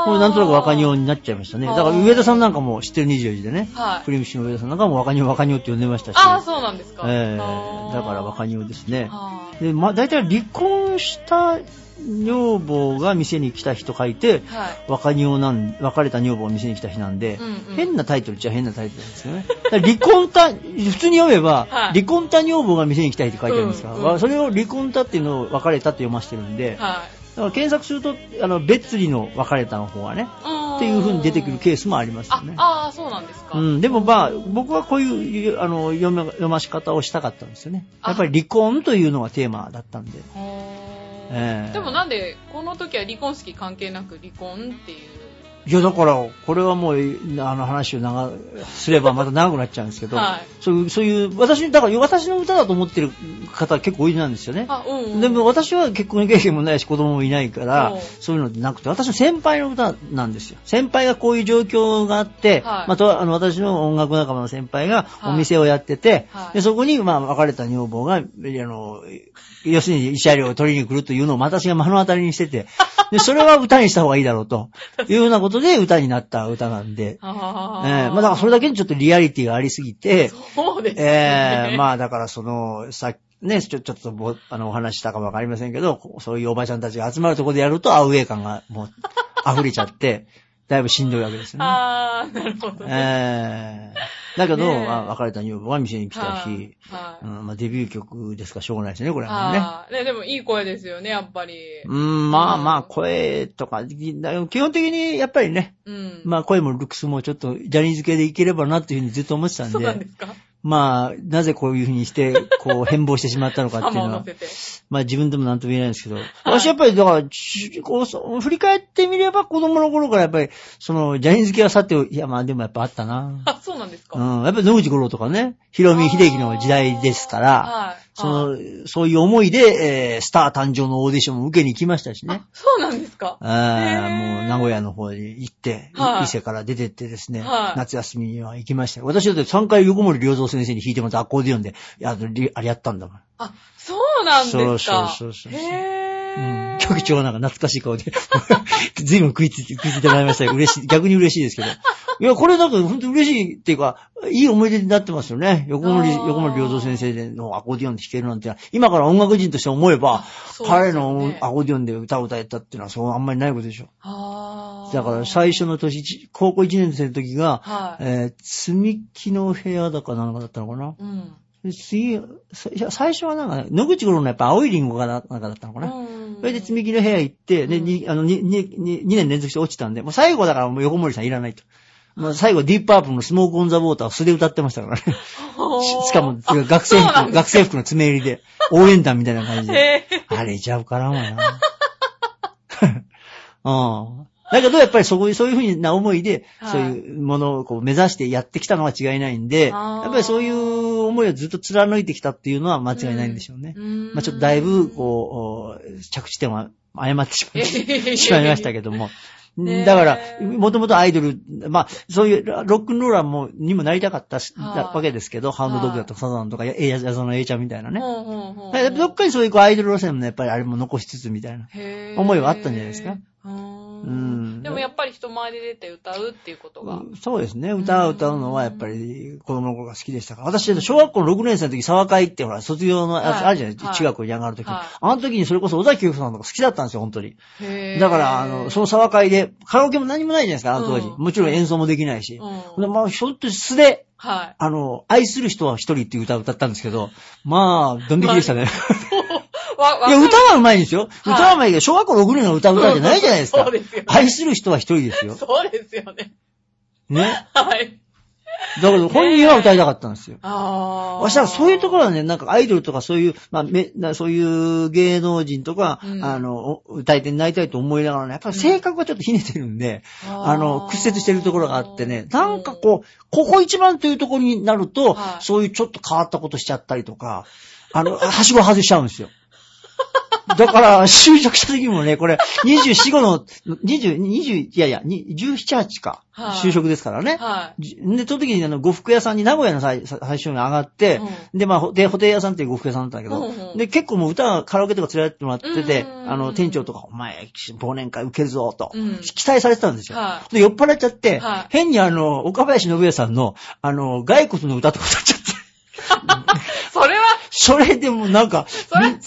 これなんとなく若尿になっちゃいましたね。だから上田さんなんかも知ってる24時でね、はいクリームシの上田さんなんかも若尿若尿って呼んでましたし、あー、そうなんですか。えーだから若尿ですね。はで、まあ、大体離婚した女房が店に来た日と書いて、い。はい。若女なん、別れた女房が店に来た日なんで、うんうん変なタイトルっちゃ変なタイトルなんですよね。離婚た、普通に読めば、はい離婚た女房が店に来た日って書いてあるんですから、うんうんそれを離婚たっていうのを別れたって読ませてるんで、はだから検索すると、あの、別離の別れたの方がね、い。っていう風に出てくるケースもありますよあね、。あー、そうなんですか。うん、でもまあ、僕はこういう、あの、読ま読まし方をしたかったんですよね。やっぱり離婚というのがテーマだったんで。ええでもなんで、この時は離婚式関係なく離婚っていう？いや、だから、これはもう、あの話を長、すればまた長くなっちゃうんですけど、はいそういう、そういう、私、だから私の歌だと思ってる方結構多いなんですよね。あ、うん、うん。でも私は結婚経験もないし子供もいないからうん、そういうのなくて、私の先輩の歌なんですよ。先輩がこういう状況があって、はいまたあの私の音楽仲間の先輩がはいお店をやってて、はいでそこにまあ別れた女房が、あの、要するに慰謝料を取りに来るというのを私が目の当たりにしてて、で、それは歌にした方がいいだろうと、いうようなことで歌になった歌なんで、あええまあだからそれだけにちょっとリアリティがありすぎて、そうですね。ええまあだからその、さね、ちょ、ちょっとぼ、あの、お話ししたかもわかりませんけど、そういうおばちゃんたちが集まるところでやるとアウェー感がもう溢れちゃって、だいぶしんどいわけですよね。あー、なるほどね。ええだけど、ねえまあ別れた女房が店に来たはいし、はい。うんまあ、デビュー曲ですからしょうがないですね、これはね。はい。ね、でもいい声ですよね、やっぱり。うん、まあうんまあ、声とか、基本的にやっぱりね、うん。まあ声もルックスもちょっとジャニーズ系でいければなっていうふうにずっと思ってたんそうなんで、ですか？まあ、なぜこういうふうにして、こう変貌してしまったのかっていうのは。まあ自分でもなんとも言えないんですけど、私やっぱりだから、ちこう振り返ってみれば子供の頃からやっぱり、その、ジャニーズ系はさておいやまあでもやっぱあったな。あ、そうなんですかうん、やっぱり野口五郎とかね、ヒロミ秀樹の時代ですから、はい。そはい。の、そういう思いで、えースター誕生のオーディションも受けに行きましたしね。そうなんですか？あーへー。もう名古屋の方に行って、はい。伊勢から出てってですね、はい。夏休みには行きました。よ。私だって3回横森良三先生に弾いてもらったアコーディオンで、いや、りあれやったんだもん。あ、そうなんですか？そうそうそうそうへうんー。局長がなんか懐かしい顔で、随分食いついて、食いついてもらいましたよ。嬉しい、逆に嬉しいですけど。いや、これなんか本当に嬉しいっていうか、いい思い出になってますよね。横森、横森良三先生のアコーディオンで弾けるなんて、今から音楽人として思えば、そうです彼のアコーディオンで歌を歌えたっていうのはそうあんまりないことでしょ。だから最初の年、ち高校1年生の時が、はい。えー、積み木の部屋だかなんかだったのかな。うん。で次、最初はなんかね、野口五郎のやっぱ青いリンゴがなんかだったのかな。うんそれで積み木の部屋行って、で、うんに、あの、に、に、に、2年連続して落ちたんで、もう最後だからもう横森さんいらないと。まあ最後ディープパープルのスモークオンザウォーターを素で歌ってましたからね。ししかも、学生服、学生服の爪入りで、応援団みたいな感じで。あれじゃうからんわな。うん。だけど、やっぱりそういう、そういうふうな思いで、はい。そういうものをこう目指してやってきたのは違いないんで、やっぱりそういう思いをずっと貫いてきたっていうのは間違いないんでしょうね。うん。まあちょっとだいぶ、こう、着地点は誤ってしまいましたけども。だから、もともとアイドル、まあ、そういうロックンローラーも、にもなりたかったわけですけど、ハウンドドッグだとかサザンとか、やややその A ちゃんみたいなね。どっかにそういうこうアイドル路線もねやっぱりあれも残しつつみたいな。思いはあったんじゃないですかうーんうんでもやっぱり人前で出て歌うっていうことが。そうですね。歌を歌うのはやっぱり子供の頃が好きでしたか？ら。私、小学校の6年生の時、沢会ってほら、卒業のやつはいあるじゃない？ですか。はい中学校に上がる時に。はいあの時にそれこそ小崎由子さんとか好きだったんですよ、本当に。だから、あの、その沢会で、カラオケも何もないじゃないですか、あの当時。うんもちろん演奏もできないし。うんでまあ、ひょっと素で、はい。あの、愛する人は一人っていう歌を歌ったんですけど、まあ、ドン引きでしたね。わ、わ いや、歌は上手いんですよ。はい歌は上手いけど、小学校6年の歌う歌じゃないじゃないですか。そうですよね愛する人は一人ですよ。そうですよね。ね。はい。だけど、本人は歌いたかったんですよ。ああ。私はそういうところはね、なんかアイドルとかそういう、まあ、めなそういう芸能人とか、うんあの、歌い手になりたいと思いながらね、やっぱり性格がちょっとひねてるんで、あーあの、屈折してるところがあってね、なんかこう、ここ一番というところになると、はいそういうちょっと変わったことしちゃったりとか、あの、はしご外しちゃうんですよ。だから、就職した時もね、これ、24、5の、20、20、いやいや、に17、8か、はい。就職ですからね。はい。じで、その時にあの、呉服屋さんに名古屋の最最初に上がって、で、まあ、ほで、ホテル屋さんっていう呉服屋さんだったんだけど、うんうん。で、結構もう歌、カラオケとか連れてってもらってて、うんうんうん。あの、店長とか、お前、忘年会受けるぞ、と、うん。期待されてたんですよ。はい。で、酔っ払っちゃって、はい。変にあの、岡林信也さんの、あの、骸骨の歌とか歌っちゃって、それは、それでもうなんか、それは違う。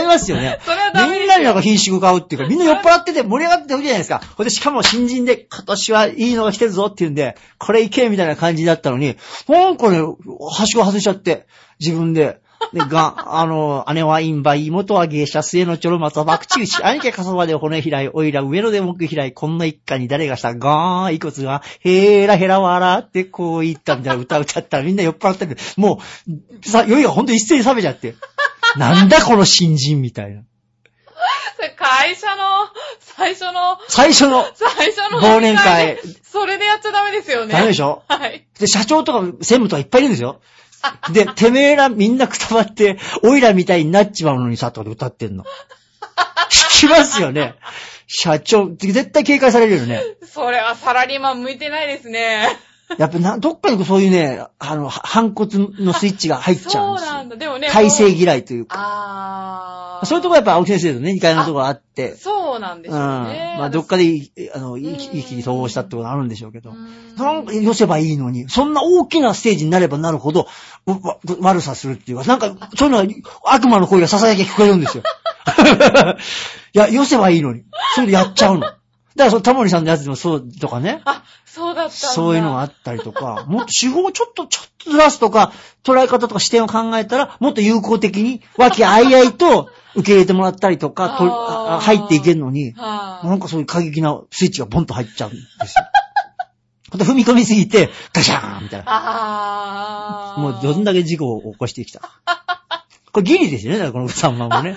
違いますよね。それはダメみんなになんか品種買うっていうか、みんな酔っ払ってて盛り上がってるじゃないですか。ほんで、しかも新人で、今年はいいのが来てるぞっていうんで、これいけみたいな感じだったのに、なんかね、はしご外しちゃって、自分で。で、が、あの、姉は陰馬、妹は芸者、末のちょろまと、爆中し、兄貴かそばで骨開い、おいら上野で木開い、こんな一家に誰がした、ガーン、遺骨が、へーらへら笑って、こう言ったみたいな歌歌ったらみんな酔っ払ってる。もう、さ、酔いがほんと一斉に冷めちゃって。なんだこの新人みたいな。会社の、最初の、最初の、最初の忘年会それでやっちゃダメですよね。ダメでしょ？はい。で、社長とか専務とかいっぱいいるんですよ。で、てめえらみんなくたばって、おいらみたいになっちまうのにさ、とかで歌ってんの。聞きますよね。社長、絶対警戒されるよね。それはサラリーマン向いてないですね。やっぱな、どっかにそういうね、あの、は反骨のスイッチが入っちゃうんですよ。そうなんだ。でもね。体制嫌いというか。あー。そういうとこやっぱ青木先生とね、2階のところあって。そうなんでうん。すよね。まあ、どっかで、あの、一気に統合したってことあるんでしょうけど。うんなんか寄せばいいのに、そんな大きなステージになればなるほど、悪さするっていうか、なんか、そういうのは悪魔の声が囁き聞こえるんですよ。いや、寄せばいいのに。それでやっちゃうの。だから、そのタモリさんのやつでもそうとかね。あ、そうだった。そういうのがあったりとか、もっと手法をちょっと、ちょっとずらすとか、捉え方とか視点を考えたら、もっと有効的に、和気あいあいと受け入れてもらったりとか、と入っていけるのに、はい、なんかそういう過激なスイッチがポンと入っちゃうんですよ。ほんと踏み込みすぎて、ガシャーンみたいな。ああ。もうどんだけ事故を起こしてきた。これギリですよね、だからこの3万もね。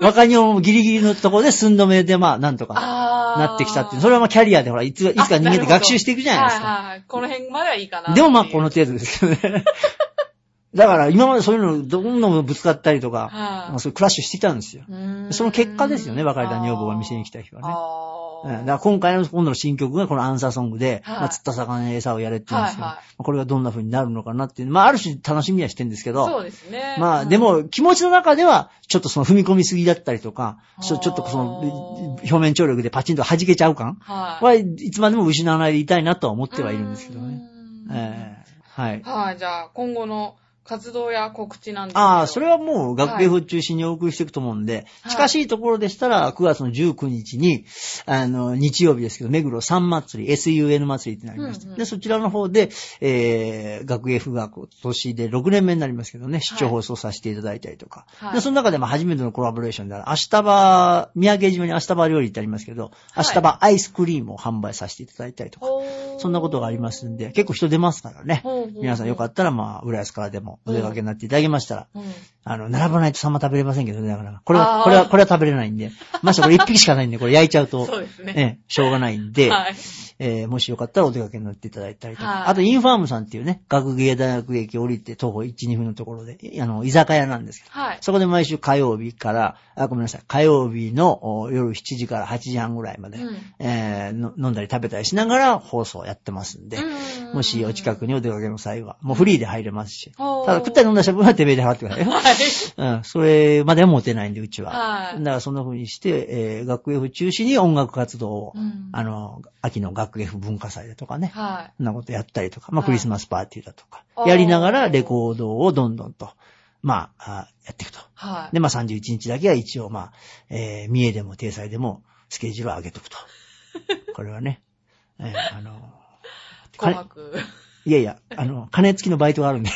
若にもギリギリのところで寸止めで、まあ、なんとかなってきたっていう。それはまあキャリアでほら、いついつか人間って学習していくじゃないですか。はいはいはい。この辺まではいいかな。でもまあこの程度ですけどね。だから今までそういうのどんどんぶつかったりとか、はいまあそういうクラッシュしてきたんですよ。その結果ですよね、別れた女房が店に来た日はね。あうん。だーから今回の今度の新曲がこのアンサーソングで、はい。まあ、釣った魚に餌をやれって言うんですけど、はいはい。まあこれがどんな風になるのかなっていう、まあある種楽しみはしてるんですけど、そうですね。まあ、うん。で、も、気持ちの中では、ちょっとその踏み込みすぎだったりとか、ちょっとその、表面張力でパチンと弾けちゃう感はい。はい。つまでも失わないでいたいなとは思ってはいるんですけどね。ええ。はい。はい、じゃあ、今後の活動や告知なんですああ、それはもう学芸風中心にお送りしていくと思うんで、はい。近しいところでしたら、9月の19日に、あの、日曜日ですけど、目黒三祭り、SUN 祭りってなりました。うんうん。で、そちらの方で、えー、学芸風が今年で6年目になりますけどね、出張放送させていただいたりとか。はい。で、その中でも初めてのコラボレーションである、明日場、宮城島に明日場料理ってありますけど、明日場アイスクリームを販売させていただいたりとか、ほーそんなことがありますんで、結構人出ますからね。ほうほうほう皆さんよかったら、まあ、浦安からでもお出かけになっていただけましたら、うんあの、並ばないとサンマ食べれませんけどね、だから。これは、これは、これは食べれないんで。ましてこれ一匹しかないんで、これ焼いちゃうと、そうですね。ええ、しょうがないんで、はい。えーもしよかったらお出かけになっていただいたりとか。はいあと、インファームさんっていうね、学芸大学駅降りて徒歩1、2分のところで、あの、居酒屋なんですけど、はい。そこで毎週火曜日から、あ、ごめんなさい、火曜日のお夜7時から8時半ぐらいまで、うんえーの飲んだり食べたりしながら放送やってますんで、うんもしお近くにお出かけの際は、もうフリーで入れますし、ただ食ったり飲んだりした分は手弁で払ってくださいよ。はい。うん、それまでは持てないんで、うちは。はいだからそんな風にして、えー、学芸部中心に音楽活動を、うんあの、秋の学芸部文化祭だとかね、はい。そんなことやったりとか、まあ、はいクリスマスパーティーだとか、やりながらレコードをどんどんと、まあ、あやっていくと。はい。で、まあ、31日だけは一応、まあ、えー、三重でも定祭でもスケジュールを上げとくと。これはね、えー、あの、紅白。いやいや、あの、金付きのバイトがあるんで。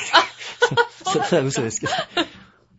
そ それは嘘ですけど。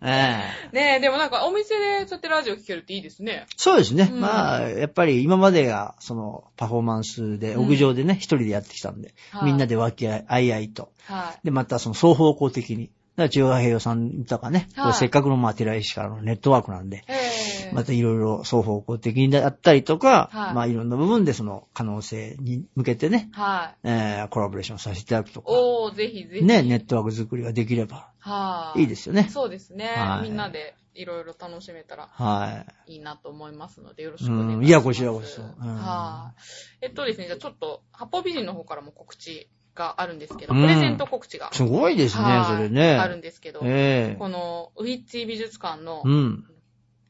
ええねえ、でもなんかお店でそうやってラジオ聴けるっていいですね。そうですね。うんまあ、やっぱり今までが、その、パフォーマンスで、うん屋上でね、一人でやってきたんで、はいみんなで分け合い、あいあいと。はい。で、またその双方向的に。だから、中和平洋さんとかね、はいせっかくのまあ、寺石からのネットワークなんで、ええまたいろいろ双方向的にやったりとか、はいまあいろんな部分でその可能性に向けてね、はい。えー、コラボレーションさせていただくとか、おー、ぜひぜひ。ね、ネットワーク作りができればはい。いいですよね。そうですねは。いみんなでいろいろ楽しめたらはい。いなと思いますので、よろしくお願いします。うんいやこちらこそうんはい。えっとですね、じゃあちょっと、八方美人の方からも告知があるんですけど、うんプレゼント告知が。すごいですね、はいそれね。あるんですけど、ええこのウィッチ美術館の、うん。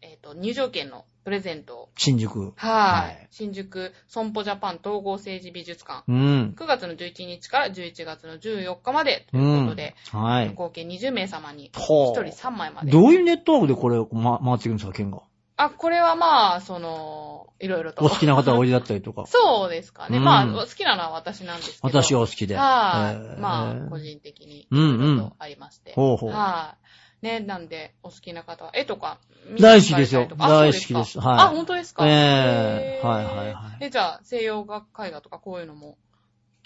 えっと、入場券のプレゼントを、新宿。はい、はい新宿損保ジャパン統合政治美術館、うん。9月の11日から11月の14日までということで、うん。はい。合計20名様にほう1人3枚まで。どういうネットワークでこれを、ま、回っていくんですか、剣が。あ、これはまあ、その、いろいろと。お好きな方がおいでだったりとか。そうですかね。うんまあ、好きなのは私なんですけど。私はお好きで。はい、えーまあ、個人的に、いうんうんありまして。ほうほうはい、ね、なんで、お好きな方は、絵とか、大好きですよ大好きですはいあ、本当ですかええはいはいはいえ、じゃあ、西洋画絵画とかこういうのも。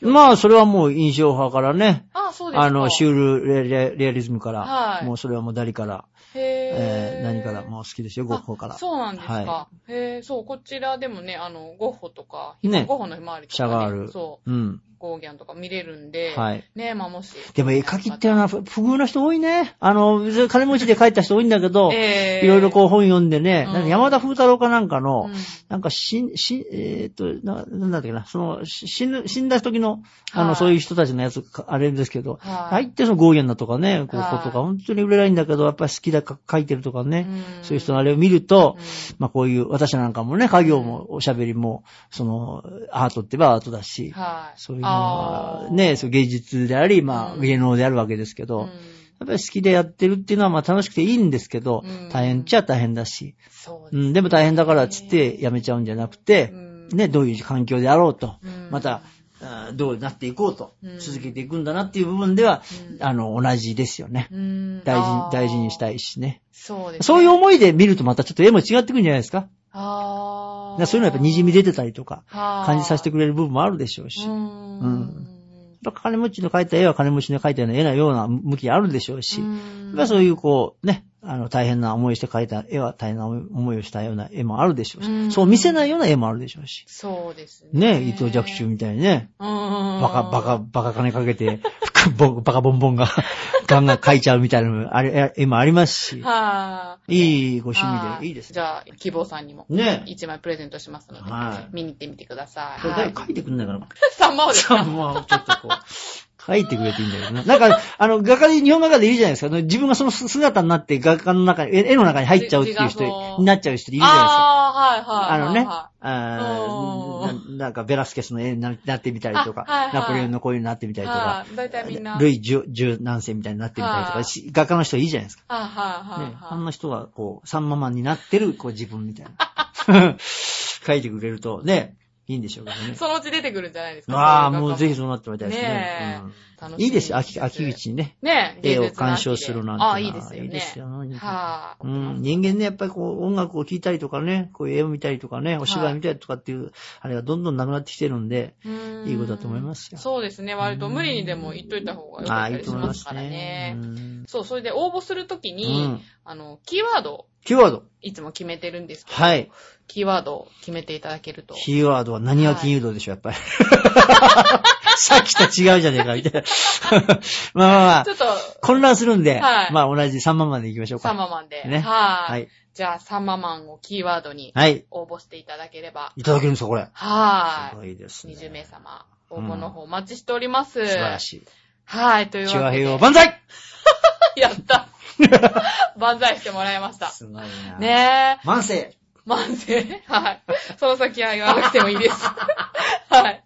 まあ、それはもう印象派からね。あ、そうですか。あの、シュールレアリズムから、はいもうそれはもうダリから、へーえー、何から、もう好きですよ、ゴッホからあ。そうなんですか。はへえ、そう、こちらでもね、あの、ゴッホとか、ねゴッホのひまわりとか、シャガールそう、うん。ゴーギャンとか見れるんで、はい。ね、まあもし。でも絵描きってのは、ふ不遇な人多いね。あの、別に金持ちで描いた人多いんだけど、えーいろいろこう本読んでね、うん山田風太郎かなんかの、うんなんか死ん、死ん、えーっと、な、なんだっけな、その、し死ぬ、死んだ時の、あの、はいそういう人たちのやつか、あれですけど、はい入ってそのゴーゲンだとかね、こう、はいことか、本当に売れないんだけど、やっぱり好きだか書いてるとかね、うんそういう人のあれを見ると、うんまあこういう、私なんかもね、家業もおしゃべりも、その、アートって言えばアートだし、はい。そういうあー。ね、そう芸術であり、まあうん。芸能であるわけですけど、うん。やっぱり好きでやってるっていうのはまあ楽しくていいんですけど、うん。大変っちゃ大変だし、そうですうん、でも大変だからっつってやめちゃうんじゃなくて、うん。ね、どういう環境であろうとうん、また、どうなっていこうとうん、続けていくんだなっていう部分ではう、ん。あの、同じですよね。うん。大事、大事にしたいしね。そうですね。そういう思いで見るとまたちょっと絵も違ってくるんじゃないですか？ああ。そういうのはやっぱ滲み出てたりとか、感感じさせてくれる部分もあるでしょうし。うやっん。ぱ金持ちの描いた絵は金持ちの描いたような絵なような向きあるでしょうし。うそういうこう、ね、あの、大変な思いして描いた絵は大変な思いをしたような絵もあるでしょうし。うんそう見せないような絵もあるでしょうし。そうですね。ね、伊藤若冲みたいにね、うん。バカ、バカ、バカ金かけて、バカボンボンがガンガン描いちゃうみたいなのもあれ絵もありますし。はいいご趣味でいいですじゃあ、希望さんにも。ね一枚プレゼントしますので、はい見に行ってみてください。これはい誰書いてくんないかな？さんまをですかもうちょっとこう、書いてくれていいんだけどね。なんか、あの、画家で、日本画家でいるじゃないですか。自分がその姿になって画家の中に、絵絵の中に入っちゃうっていう人になっちゃう人いるじゃないですか。ああ、はいはい。あのね、はあーななんかベラスケスの絵にななってみたりとか、あはいはいナポレオンのこういうのになってみたりとかは、い。大体みんな。ルイ十十何世みたいになってみたりとはいかし、画家の人いいじゃないですか。はいはね、はい。あんな人がこう、サンママンになってる、こう自分みたいな。書いてくれると、ね、いいんでしょうけどね。そのうち出てくるんじゃないですか。ああ、もうぜひそうなってもらいたいですね。ねえうん楽しみいいですよ、秋、秋口にね。ね絵を鑑賞するなんて。ああ、いいですよね。いいですよ。はうん、人間ね、やっぱりこう、音楽を聴いたりとかね、こういう絵を見たりとかね、お芝居見たりとかっていう、あれがどんどんなくなってきてるんで、い。うんいいことだと思いますよそうですね。割と無理にでも言っといた方がよかああ、ったりしいいと思いまからますすねそう、それで応募するときうに、ん。あの、キーワードをキーワード。いつも決めてるんですけど、はい。キーワードを決めていただけると。キーワードは何は金融道でしょ、やっぱり。さっきと違うじゃねえか、みたいな。まあまあまあちょ、っと、混乱するんで、はいまあ同じ3万まで行きましょうか。サンママンで。ねはい。はい。じゃあ、サンママンをキーワードにはい。応募していただければ。いただけるんですか、これ。はすごいですい。ね。20名様、応募の方お待ちしております。素晴らしい。はい、というわけで。ヘイを万歳 やった。万歳してもらいました。すごいな。ねえ。万世万世はい。その先は言わなくてもいいです。はい。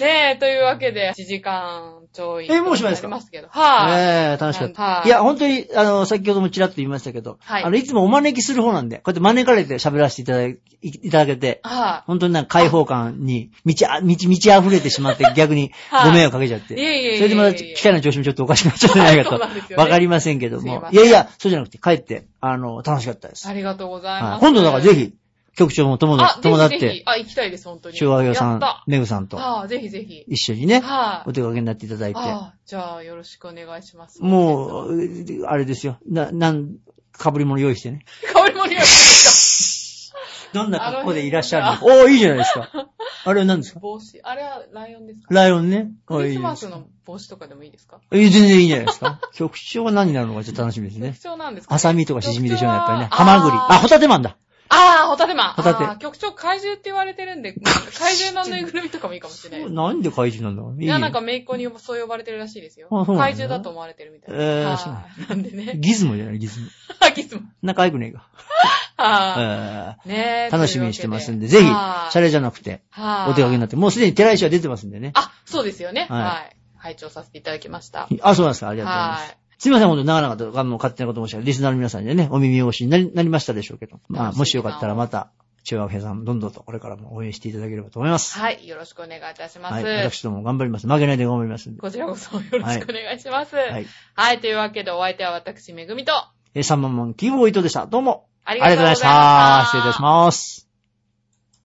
ねえ、というわけで、1時間ちょい。えもうおしまいですか？ますけど。はい。ええ楽しかっはいた。いや、本当に、あの、先ほどもちらっと言いましたけど、はいあの、いつもお招きする方なんで、こうやって招かれて喋らせていただいいただけて、は本当になんか開放感に満ちあ、満ち、満ち溢れてしまって 逆にはいご迷惑かけちゃって。いえいえいそれでまた機械の調子もちょっとおかしくなっちゃって ないかと。わかりませんけども。すいやいや、そうじゃなくて、帰って、あの、楽しかったです。い。ありがとうございます。はい今度だからぜ。ひ、局長も友達、あ、友達って。あ、行きたいです、本当に。中和業さんメグさんとああ、ぜひぜひ。一緒にね、はい。お手掛けになっていただいて。ああ、じゃあ、よろしくお願いします。もう、あれですよ。な、なん、被り物用意してね。香りも匂いですどんな格好でいらっしゃるの？か。おー、いいじゃないですか。あれは何ですか？か帽子。あれはライオンですか？ライオンね。クリスマあスの帽子とかでもいいですか？え全然いいんじゃないですか。局長は何になるのかちょっと楽しみですね局。長なんですかハサミとかシジミでしょうね、やっぱりね。ハマグリ。あ、ホタテマンだ。ああ、ホタテマン。ホタテあー局長怪獣って言われてるんで、怪獣のぬいぐるみとかもいいかもしれないです。なんで怪獣なんだろう？いいや、なんか、姪っ子にそう呼ばれてるらしいですよ。あそうなんだ怪獣だと思われてるみたいな。えーはいそうなんでね。ギズモじゃない、ギズモ。あ、ギスも。仲良くねえか。はえい。ねえ。ー楽しみにしてますんで、ぜひ、シャレじゃなくて、はい。お手掛けになって、もうすでに寺石は出てますんでね。あ、そうですよね。はいはい。拝聴させていただきました。あ、そうなんですか。ありがとうございます。はい。すいません、ほんと長々と、あの、勝手なこと申し訳ない。リスナーの皆さんにはね、お耳汚しになりなりましたでしょうけど。まあ、もしよかったらまた、中和平さん、どんどんとこれからも応援していただければと思います。はい。よろしくお願いいたします。はい。私ども頑張ります。負けないで頑張りますんで。こちらこそよろしくお願いします。ははいい。。というわけでお相手は私、めぐみと、えー、3万万キーボーイトでした。どうも。ありがとうございました。失礼いたします。